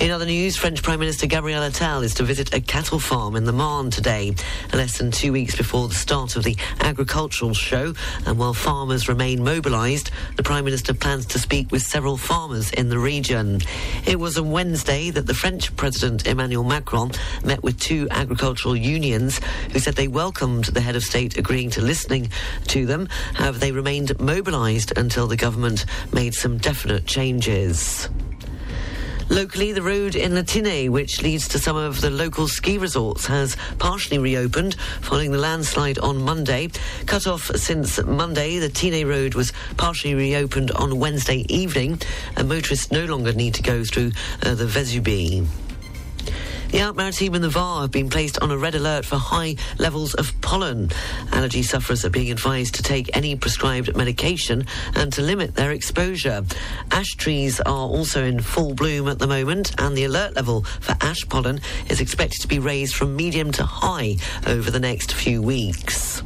In other news, French Prime Minister Gabriel Attal is to visit a cattle farm in the Marne today, less than two weeks before the start of the agricultural show. And while farmers remain mobilised, the Prime Minister plans to speak with several farmers in the region. It was on Wednesday that the French President Emmanuel Macron met with two agricultural unions who said they welcomed the head of state agreeing to listening to them. However, they remained mobilised until the government made some definite changes. Locally, the road in La Tinée, which leads to some of the local ski resorts, has partially reopened following the landslide on Monday. Cut off since Monday, the Tinée Road was partially reopened on Wednesday evening, and motorists no longer need to go through uh, the Vésubie. The Alpes-Maritimes and the VAR have been placed on a red alert for high levels of pollen. Allergy sufferers are being advised to take any prescribed medication and to limit their exposure. Ash trees are also in full bloom at the moment, and the alert level for ash pollen is expected to be raised from medium to high over the next few weeks.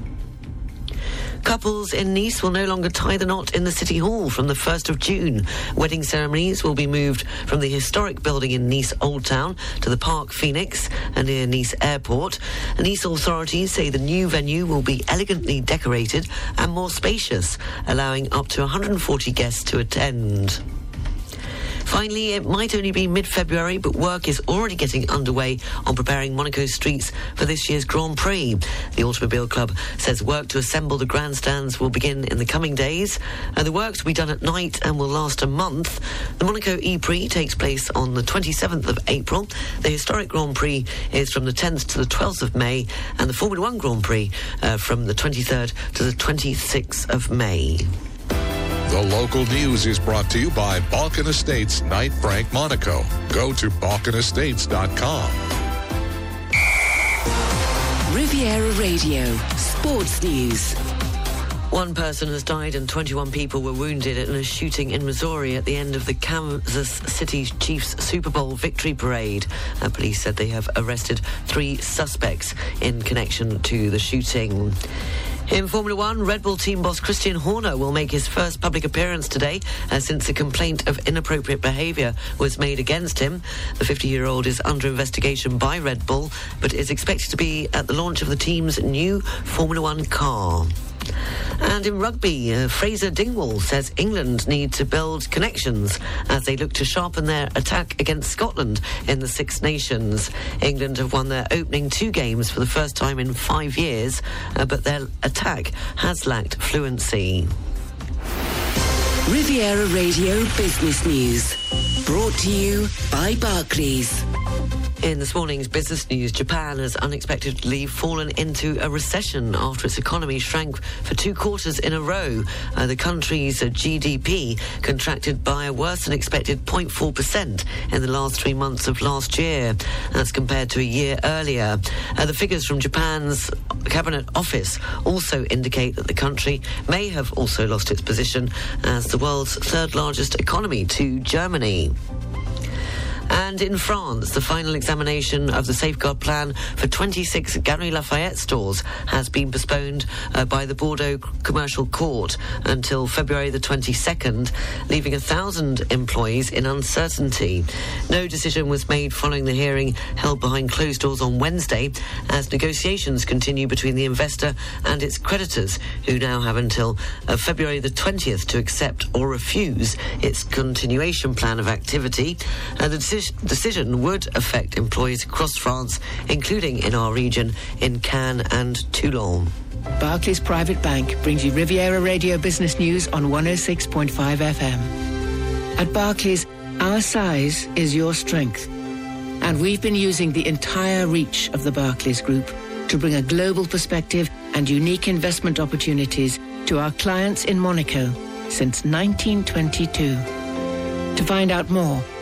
Couples in Nice will no longer tie the knot in the City Hall from the 1st of June. Wedding ceremonies will be moved from the historic building in Nice Old Town to the Parc Phoenix near Nice Airport. Nice authorities say the new venue will be elegantly decorated and more spacious, allowing up to 140 guests to attend. Finally, it might only be mid-February, but work is already getting underway on preparing Monaco's streets for this year's Grand Prix. The Automobile Club says work to assemble the grandstands will begin in the coming days. And the works will be done at night and will last a month. The Monaco E-Prix takes place on the 27th of April. The historic Grand Prix is from the 10th to the 12th of May, and the Formula One Grand Prix uh, from the 23rd to the 26th of May. The local news is brought to you by Balkan Estates Knight Frank Monaco. Go to balkanestates.com. Riviera Radio, Sports News. One person has died and 21 people were wounded in a shooting in Missouri at the end of the Kansas City Chiefs Super Bowl victory parade. Uh, police said they have arrested three suspects in connection to the shooting. In Formula One, Red Bull team boss Christian Horner will make his first public appearance today uh, since a complaint of inappropriate behaviour was made against him. The 50 year old is under investigation by Red Bull, but is expected to be at the launch of the team's new Formula One car. And in rugby, uh, Fraser Dingwall says England need to build connections as they look to sharpen their attack against Scotland in the Six Nations. England have won their opening two games for the first time in five years, uh, but their attack has lacked fluency. Riviera Radio Business News. Brought to you by Barclays. In this morning's business news, Japan has unexpectedly fallen into a recession after its economy shrank for two quarters in a row. Uh, the country's GDP contracted by a worse than expected 0.4% in the last three months of last year. That's compared to a year earlier. Uh, the figures from Japan's Cabinet Office also indicate that the country may have also lost its position as the world's third largest economy to Germany. And in France, the final examination of the safeguard plan for 26 Galeries Lafayette stores has been postponed uh, by the Bordeaux Commercial Court until February the 22nd, leaving a thousand employees in uncertainty. No decision was made following the hearing held behind closed doors on Wednesday as negotiations continue between the investor and its creditors, who now have until uh, February the 20th to accept or refuse its continuation plan of activity. Uh, the decision decision would affect employees across France, including in our region in Cannes and Toulon. Barclays Private Bank brings you Riviera Radio Business News on 106.5 FM. At Barclays, our size is your strength. And we've been using the entire reach of the Barclays Group to bring a global perspective and unique investment opportunities to our clients in Monaco since 1922. To find out more,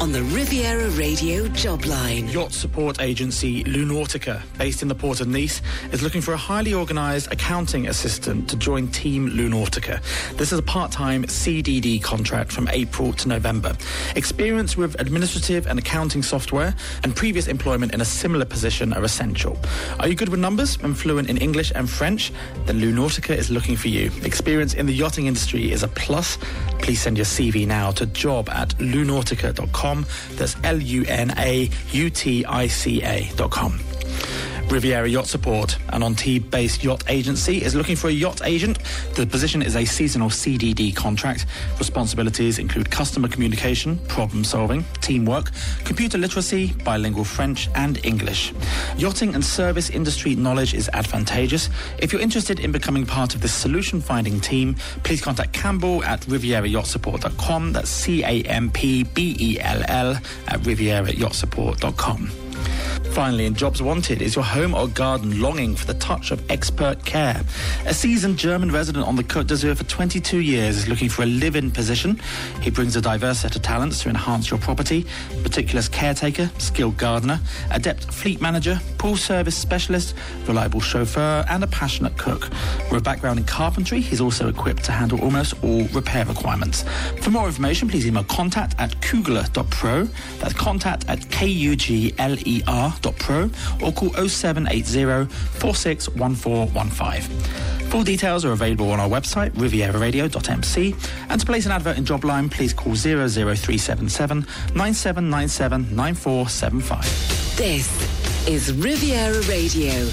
on the Riviera Radio job line. Yacht support agency Lunautica, based in the port of Nice, is looking for a highly organised accounting assistant to join Team Lunautica. This is a part-time CDD contract from April to November. Experience with administrative and accounting software and previous employment in a similar position are essential. Are you good with numbers and fluent in English and French? Then Lunautica is looking for you. Experience in the yachting industry is a plus. Please send your CV now to job at lunautica.com. That's L U N A U T I C A.com. Riviera Yacht Support, Antibes based yacht agency, is looking for a yacht agent. The position is a seasonal CDD contract. Responsibilities include customer communication, problem solving, teamwork, computer literacy, bilingual French and English. Yachting and service industry knowledge is advantageous. If you're interested in becoming part of this solution finding team, please contact Campbell at rivierayachtsupport.com. That's C A M P B E L L at rivierayachtsupport.com. Finally, in Jobs Wanted, is your home or garden longing for the touch of expert care? A seasoned German resident on the Côte d'Azur for 22 years is looking for a live-in position. He brings a diverse set of talents to enhance your property, meticulous caretaker, skilled gardener, adept fleet manager, pool service specialist, reliable chauffeur, and a passionate cook. With a background in carpentry, he's also equipped to handle almost all repair requirements. For more information, please email contact at kugler.pro. That's contact at K-U-G-L-E-R dot pro or call 0780 461415. Full details are available on our website, rivieraradio.mc. And to place an advert in Jobline, please call 00377 9797 9475. This is Riviera Radio.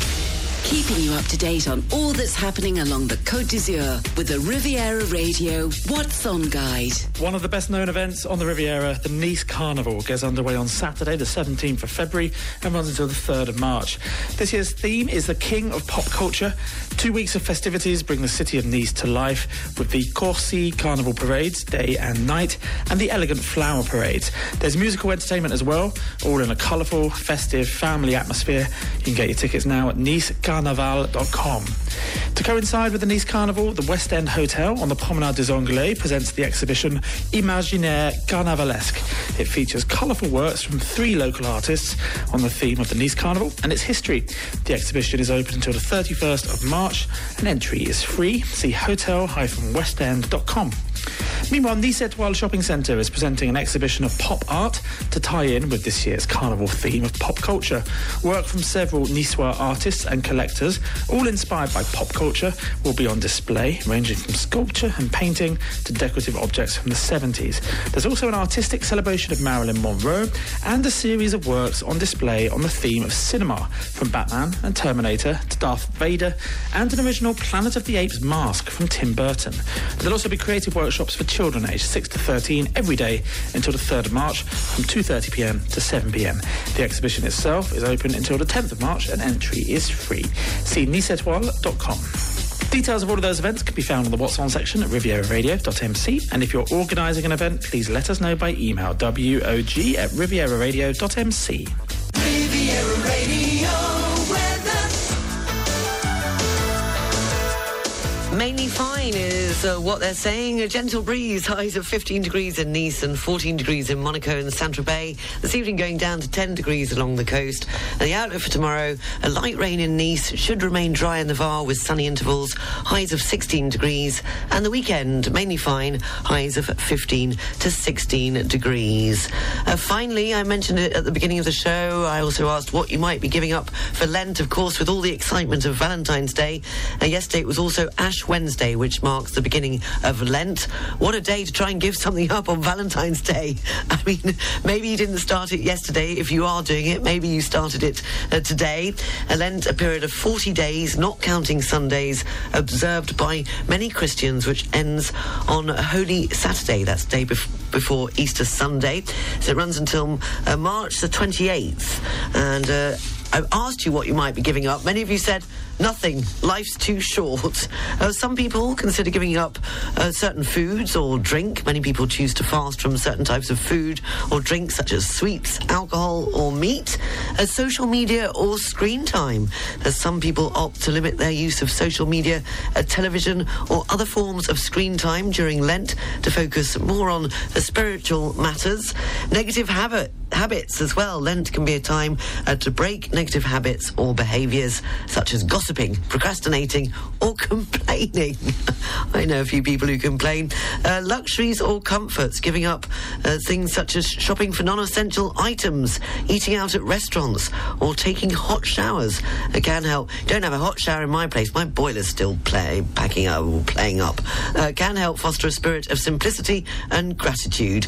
Keeping you up to date on all that's happening along the Côte d'Azur with the Riviera Radio What's On Guide. One of the best known events on the Riviera, the Nice Carnival, gets underway on Saturday, the 17th of February, and runs until the 3rd of March. This year's theme is the King of Pop Culture. Two weeks of festivities bring the city of Nice to life with the Corsi Carnival parades, day and night, and the elegant flower parades. There's musical entertainment as well, all in a colourful, festive, family atmosphere. You can get your tickets now at nicecarnaval.com. To coincide with the Nice Carnival, the West End Hotel on the Promenade des Anglais presents the exhibition Imaginaire Carnavalesque. It features colourful works from three local artists on the theme of the Nice Carnival and its history. The exhibition is open until the 31st of March and entry is free. See hotel-westend.com. Meanwhile, Nice Etoile Shopping Centre is presenting an exhibition of pop art to tie in with this year's carnival theme of pop culture. Work from several Niçois artists and collectors, all inspired by pop culture, will be on display, ranging from sculpture and painting to decorative objects from the 70s. There's also an artistic celebration of Marilyn Monroe and a series of works on display on the theme of cinema, from Batman and Terminator to Darth Vader, and an original Planet of the Apes mask from Tim Burton. There'll also be creative workshops workshops for children aged 6 to 13 every day until the 3rd of March from 2.30pm to 7pm. The exhibition itself is open until the 10th of March and entry is free. See niceetoile.com. Details of all of those events can be found on the What's On section at rivieraradio.mc. And if you're organising an event, please let us know by email wog at rivieraradio.mc. Mainly fine is uh, what they're saying. A gentle breeze, highs of 15 degrees in Nice and 14 degrees in Monaco and Saint-Tropez. This evening going down to 10 degrees along the coast. And the outlook for tomorrow, a light rain in Nice, should remain dry in the Var with sunny intervals, highs of 16 degrees. And the weekend, mainly fine, highs of 15 to 16 degrees. Uh, finally, I mentioned it at the beginning of the show. I also asked what you might be giving up for Lent, of course, with all the excitement of Valentine's Day. Uh, yesterday it was also Ash Wednesday, which marks the beginning of Lent. What a day to try and give something up on Valentine's Day. I mean, maybe you didn't start it yesterday. If you are doing it, maybe you started it uh, today. A Lent, a period of 40 days, not counting Sundays, observed by many Christians, which ends on Holy Saturday. That's the day bef- before Easter Sunday. So it runs until uh, March the 28th. And uh, I've asked you what you might be giving up. Many of you said nothing. Life's too short. Uh, some people consider giving up uh, certain foods or drink. Many people choose to fast from certain types of food or drink, such as sweets, alcohol, or meat. Uh, social media or screen time. As some people opt to limit their use of social media, uh, television, or other forms of screen time during Lent to focus more on the spiritual matters. Negative habit habits as well. Lent can be a time uh, to break negative habits or behaviours such as gossiping, procrastinating, or complaining. I know a few people who complain. Uh, luxuries or comforts, giving up uh, things such as shopping for non essential items, eating out at restaurants, or taking hot showers uh, can help. Don't have a hot shower in my place. My boiler's still play, packing up playing up. Uh, can help foster a spirit of simplicity and gratitude.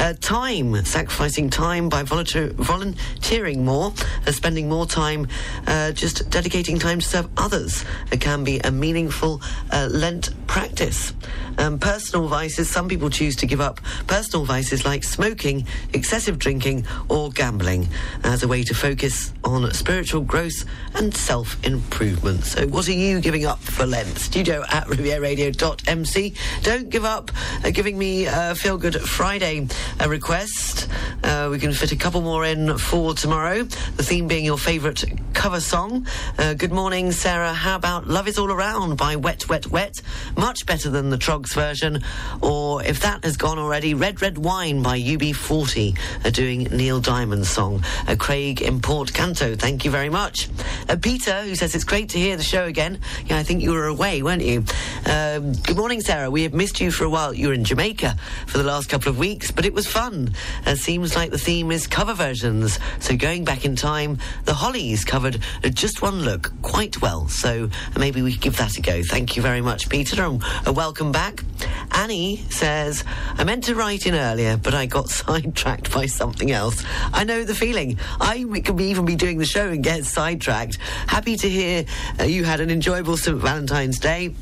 Uh, time, sacrificing time by volunteer, volunteering more, uh, spending more time uh, just dedicating time to serve others. It can be a meaningful uh, Lent practice. Um, personal vices, some people choose to give up personal vices like smoking, excessive drinking, or gambling as a way to focus on spiritual growth and self improvement. So, what are you giving up for Lent? Studio at rivieraradio.mc. Don't give up uh, giving me a Feel Good Friday a request. Uh, we can fit a couple more in for tomorrow. The theme being your favourite cover song. Uh, good morning, Sarah. How about Love Is All Around by Wet, Wet, Wet? Much better than the Troggs version. Or if that has gone already, Red, Red Wine by UB40 are doing Neil Diamond's song. A Craig Import Canto, thank you very much. Uh, Peter, who says it's great to hear the show again. Yeah, I think you were away, weren't you? Um, good morning, Sarah. We have missed you for a while. You were in Jamaica for the last couple of weeks, but it was fun. It seems like the theme is cover versions. So going back in time, the Hollies covered uh, Just One Look quite well. So maybe we could give that a go. Thank you very much, Peter, and welcome back. Annie says, I meant to write in earlier, but I got sidetracked by something else. I know the feeling. I could even be doing the show and get sidetracked. Happy to hear uh, you had an enjoyable St. Valentine's Day.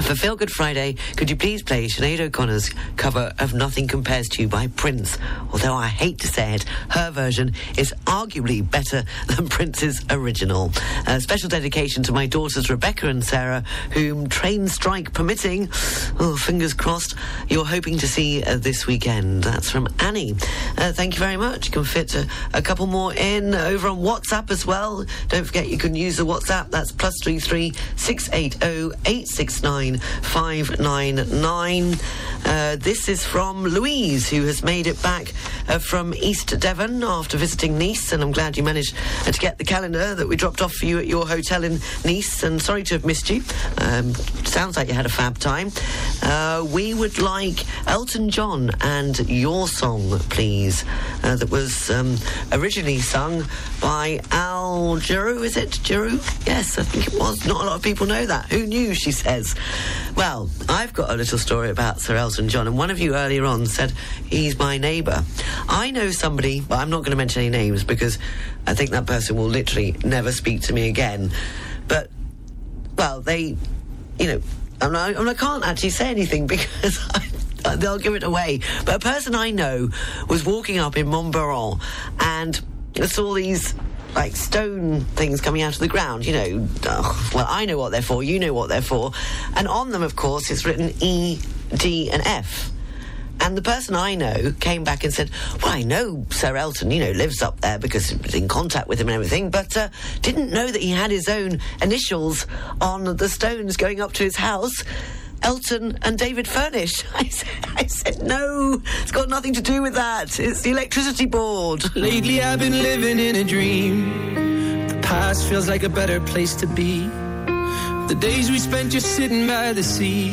For Feel Good Friday, could you please play Sinead O'Connor's cover of Nothing Compares to You by Prince? Although I hate to say it, her version is arguably better than Prince's original. A special dedication to my daughters Rebecca and Sarah, whom train strike permitting, oh, fingers crossed, you're hoping to see uh, this weekend. That's from Annie. Uh, thank you very much. You can fit a, a couple more in over on WhatsApp as well. Don't forget you can use the WhatsApp. That's plus three three six eight zero eight six nine. 599. Uh, this is from Louise, who has made it back uh, from East Devon after visiting Nice, and I'm glad you managed uh, to get the calendar that we dropped off for you at your hotel in Nice, and sorry to have missed you. Um, sounds like you had a fab time. Uh, we would like Elton John and Your Song, please, uh, that was um, originally sung by Al Giroux, is it? Giroux? Yes, I think it was. Not a lot of people know that. Who knew, she says. Well, I've got a little story about Sir Elton John, and one of you earlier on said he's my neighbour. I know somebody, but I'm not going to mention any names because I think that person will literally never speak to me again. But, well, they, you know, and I, and I can't actually say anything because I, they'll give it away. But a person I know was walking up in Mont Boron and saw these like stone things coming out of the ground, you know. well, I know what they're for, you know what they're for. And on them, of course, it's written E, D, and F. And the person I know came back and said, Well, I know Sir Elton, you know, lives up there because he was in contact with him and everything, but uh, didn't know that he had his own initials on the stones going up to his house. Elton and David Furnish. I said, I said, no, it's got nothing to do with that. It's the electricity board. Lately, I've been living in a dream. The past feels like a better place to be. The days we spent just sitting by the sea.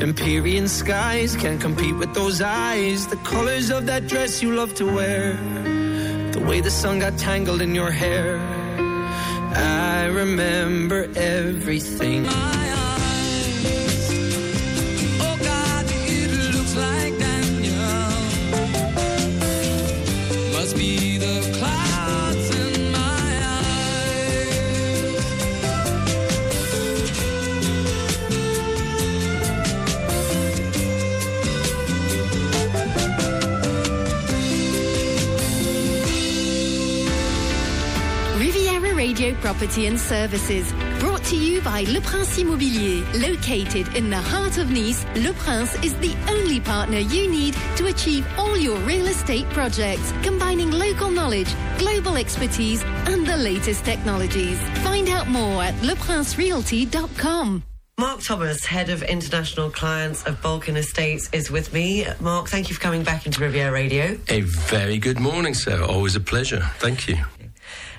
Empyrean skies can't compete with those eyes. The colors of that dress you love to wear. The way the sun got tangled in your hair. I remember everything. Radio Property and Services. Brought to you by Le Prince Immobilier. Located in the heart of Nice, Le Prince is the only partner you need to achieve all your real estate projects, combining local knowledge, global expertise, and the latest technologies. Find out more at leprincerealty.com. Mark Thomas, Head of International Clients of Balkan Estates, is with me. Mark, thank you for coming back into Riviera Radio. A very good morning, sir. Always a pleasure. Thank you.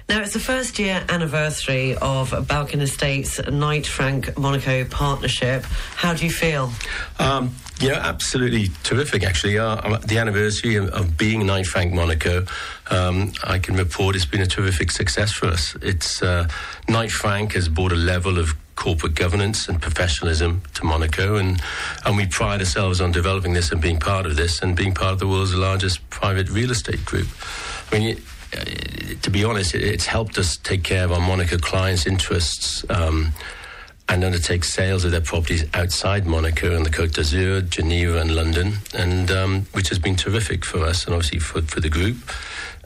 Now, it's the first year anniversary of Balkan Estates Knight Frank Monaco partnership. How do you feel? Um, yeah, absolutely terrific, actually. Uh, the anniversary of, of, being Knight Frank Monaco, um, I can report it's been a terrific success for us. It's uh, Knight Frank has brought a level of corporate governance and professionalism to Monaco, and and we pride ourselves on developing this and being part of this and being part of the world's largest private real estate group. I mean. Uh, to be honest, it, it's helped us take care of our Monaco clients' interests um, and undertake sales of their properties outside Monaco and the Côte d'Azur, Geneva, and London, and um, which has been terrific for us and obviously for, for the group.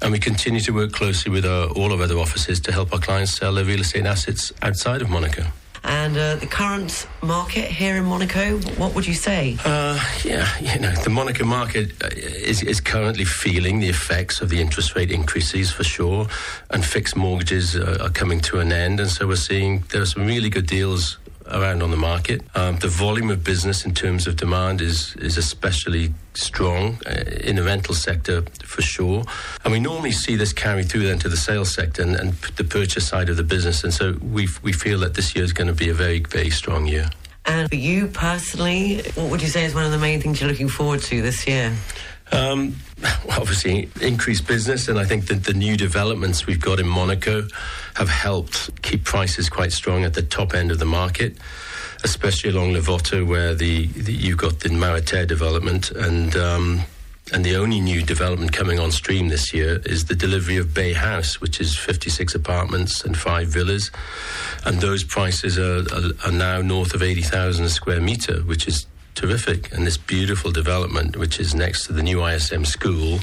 And we continue to work closely with our, all our other offices to help our clients sell their real estate assets outside of Monaco. And uh, the current market here in Monaco, what would you say? Uh, yeah, you know, the Monaco market uh, is, is currently feeling the effects of the interest rate increases for sure, and fixed mortgages are, are coming to an end. And so we're seeing there are some really good deals around on the market. Um, the volume of business in terms of demand is is especially strong uh, in the rental sector for sure. And we normally see this carry through then to the sales sector and, and the purchase side of the business. And so we we feel that this year is going to be a very very strong year. And for you personally, what would you say is one of the main things you're looking forward to this year? Um, obviously, increased business, and I think that the new developments we've got in Monaco have helped keep prices quite strong at the top end of the market, especially along Larvotto, where the, the you've got the Mareterra development, and um, and the only new development coming on stream this year is the delivery of Bay House, which is 56 apartments and five villas, and those prices are, are, are now north of 80,000 a square meter, which is terrific. And this beautiful development, which is next to the new ISM school,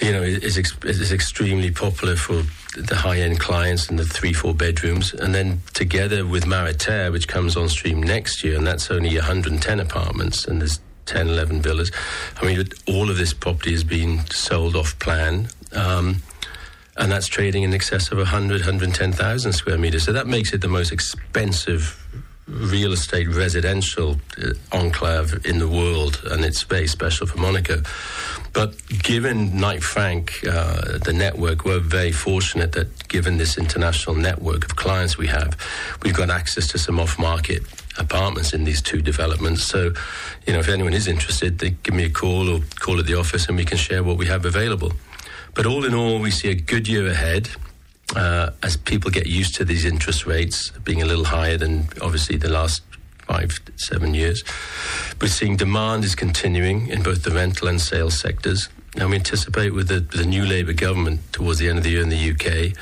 you know, is, is extremely popular for the high end clients and the three, four bedrooms. And then together with Mareterra, which comes on stream next year, and that's only 110 apartments, and there's 10, 11 villas. I mean, all of this property has been sold off plan. Um, and that's trading in excess of 100, 110,000 square meters. So that makes it the most expensive real estate residential uh, enclave in the world, and it's very special for Monaco. But given Knight Frank, uh, the network, we're very fortunate that given this international network of clients we have, we've got access to some off market apartments in these two developments. So, you know, if anyone is interested, they give me a call or call at the office and we can share what we have available. But all in all, we see a good year ahead uh, as people get used to these interest rates being a little higher than obviously the last five, seven years. We're seeing demand is continuing in both the rental and sales sectors. Now we anticipate with the, the new Labour government towards the end of the year in the UK,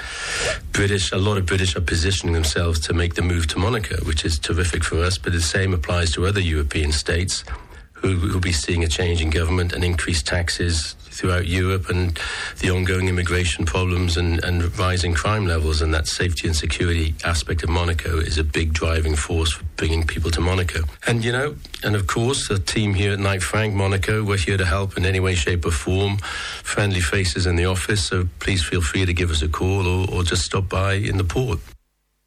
British a lot of British are positioning themselves to make the move to Monaco, which is terrific for us. But the same applies to other European states who will be seeing a change in government and increased taxes throughout Europe and the ongoing immigration problems and, and rising crime levels. And that safety and security aspect of Monaco is a big driving force for bringing people to Monaco. And, you know, and of course, the team here at Knight Frank Monaco, we're here to help in any way, shape, or form. Friendly faces in the office, so please feel free to give us a call or, or just stop by in the port.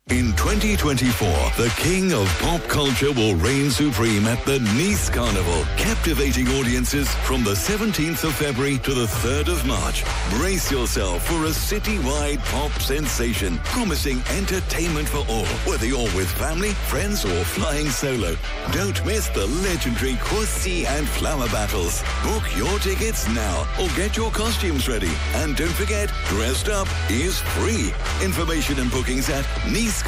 In 2024, the king of pop culture will reign supreme at the Nice Carnival, captivating audiences from the 17th of February to the 3rd of March. Brace yourself for a citywide pop sensation, promising entertainment for all, whether you're with family, friends, or flying solo. Don't miss the legendary Corsos and Flower Battles. Book your tickets now or get your costumes ready. And don't forget, dressed up is free. Information and bookings at Nice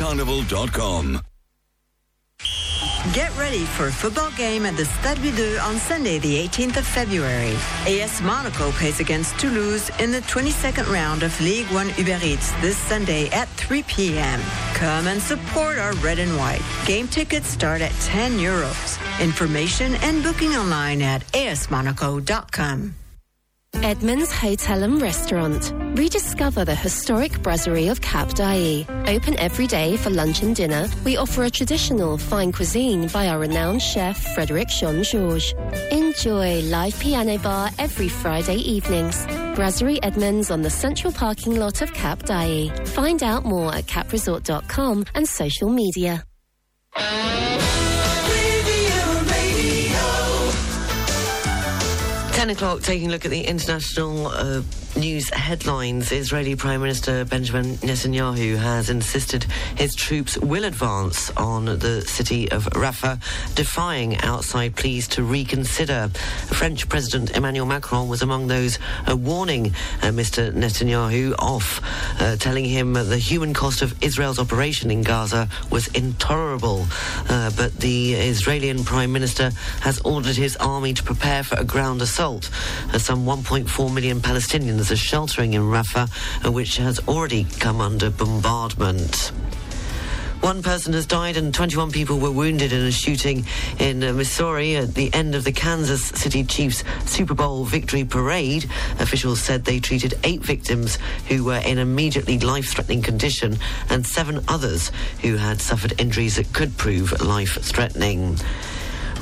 Get ready for a football game at the Stade Louis on Sunday, the 18th of February. AS Monaco plays against Toulouse in the 22nd round of Ligue 1 Uber Eats this Sunday at 3 p.m. Come and support our red and white. Game tickets start at 10 euros. Information and booking online at asmonaco.com. Edmonds Hotel and Restaurant. Rediscover the historic brasserie of Cap d'Ailly. Open every day for lunch and dinner. We offer a traditional fine cuisine by our renowned chef Frederic Jean Georges. Enjoy live piano bar every Friday evenings. Brasserie Edmonds on the central parking lot of Cap d'Ailly. Find out more at capresort.com and social media. 10 o'clock, taking a look at the international uh, news headlines. Israeli Prime Minister Benjamin Netanyahu has insisted his troops will advance on the city of Rafah, defying outside pleas to reconsider. French President Emmanuel Macron was among those uh, warning uh, Mr. Netanyahu off, uh, telling him the human cost of Israel's operation in Gaza was intolerable. Uh, but the Israeli Prime Minister has ordered his army to prepare for a ground assault. Uh, some 1.4 million Palestinians are sheltering in Rafah, which has already come under bombardment. One person has died and 21 people were wounded in a shooting in uh, Missouri at the end of the Kansas City Chiefs Super Bowl victory parade. Officials said they treated eight victims who were in immediately life-threatening condition and seven others who had suffered injuries that could prove life-threatening.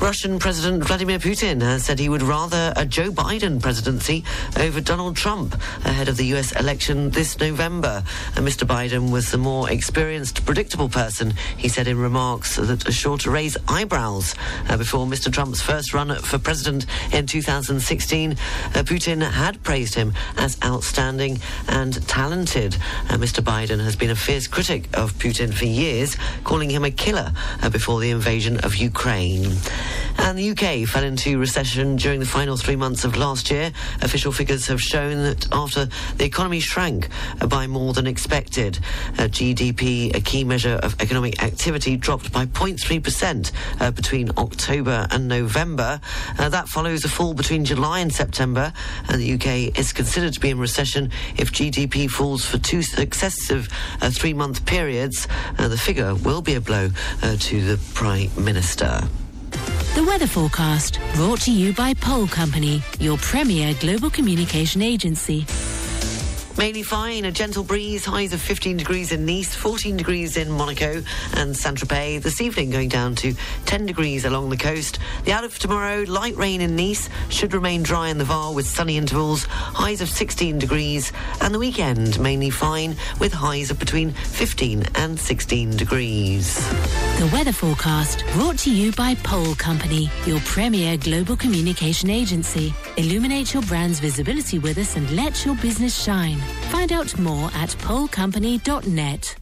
Russian President Vladimir Putin has said he would rather a Joe Biden presidency over Donald Trump ahead of the US election this November. And Mr. Biden was the more experienced, predictable person, he said in remarks that are sure to raise eyebrows. Uh, before Mr. Trump's first run for president in 2016, uh, Putin had praised him as outstanding and talented. Uh, Mr. Biden has been a fierce critic of Putin for years, calling him a killer uh, before the invasion of Ukraine. And the UK fell into recession during the final three months of last year. Official figures have shown that after the economy shrank by more than expected, uh, GDP, a key measure of economic activity, dropped by 0.3% uh, between October and November. Uh, that follows a fall between July and September, and the UK is considered to be in recession if GDP falls for two successive uh, three month periods. Uh, the figure will be a blow to the Prime Minister. The weather forecast brought to you by Pole Company, your premier global communication agency. Mainly fine, a gentle breeze, highs of 15 degrees in Nice, 14 degrees in Monaco and Saint-Tropez. This evening going down to 10 degrees along the coast. The outlook for tomorrow, light rain in Nice, should remain dry in the Var with sunny intervals, highs of 16 degrees. And the weekend, mainly fine, with highs of between 15 and 16 degrees. The weather forecast brought to you by Pole Company, your premier global communication agency. Illuminate your brand's visibility with us and let your business shine. Find out more at polecompany.net.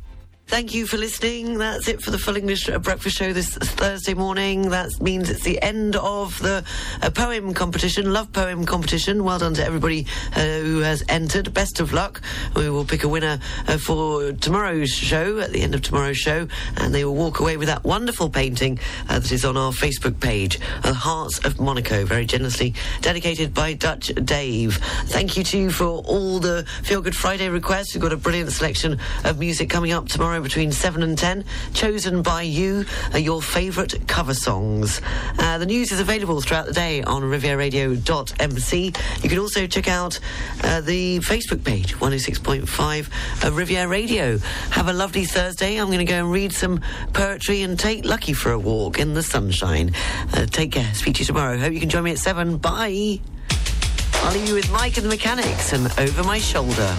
Thank you for listening. That's it for the Full English uh, Breakfast Show this Thursday morning. That means it's the end of the uh, poem competition, love poem competition. Well done to everybody uh, who has entered. Best of luck. We will pick a winner for tomorrow's show, at the end of tomorrow's show, and they will walk away with that wonderful painting that is on our Facebook page, The Hearts of Monaco, very generously dedicated by Dutch Dave. Thank you to you for all the Feel Good Friday requests. We've got a brilliant selection of music coming up tomorrow between 7 and 10, chosen by you, uh, your favourite cover songs. Uh, the news is available throughout the day on rivieraradio.mc. You can also check out uh, the Facebook page, 106.5 uh, Riviera Radio. Have a lovely Thursday. I'm going to go and read some poetry and take Lucky for a walk in the sunshine. Uh, take care. Speak to you tomorrow. Hope you can join me at 7. Bye. I'll leave you with Mike and the Mechanics and Over My Shoulder.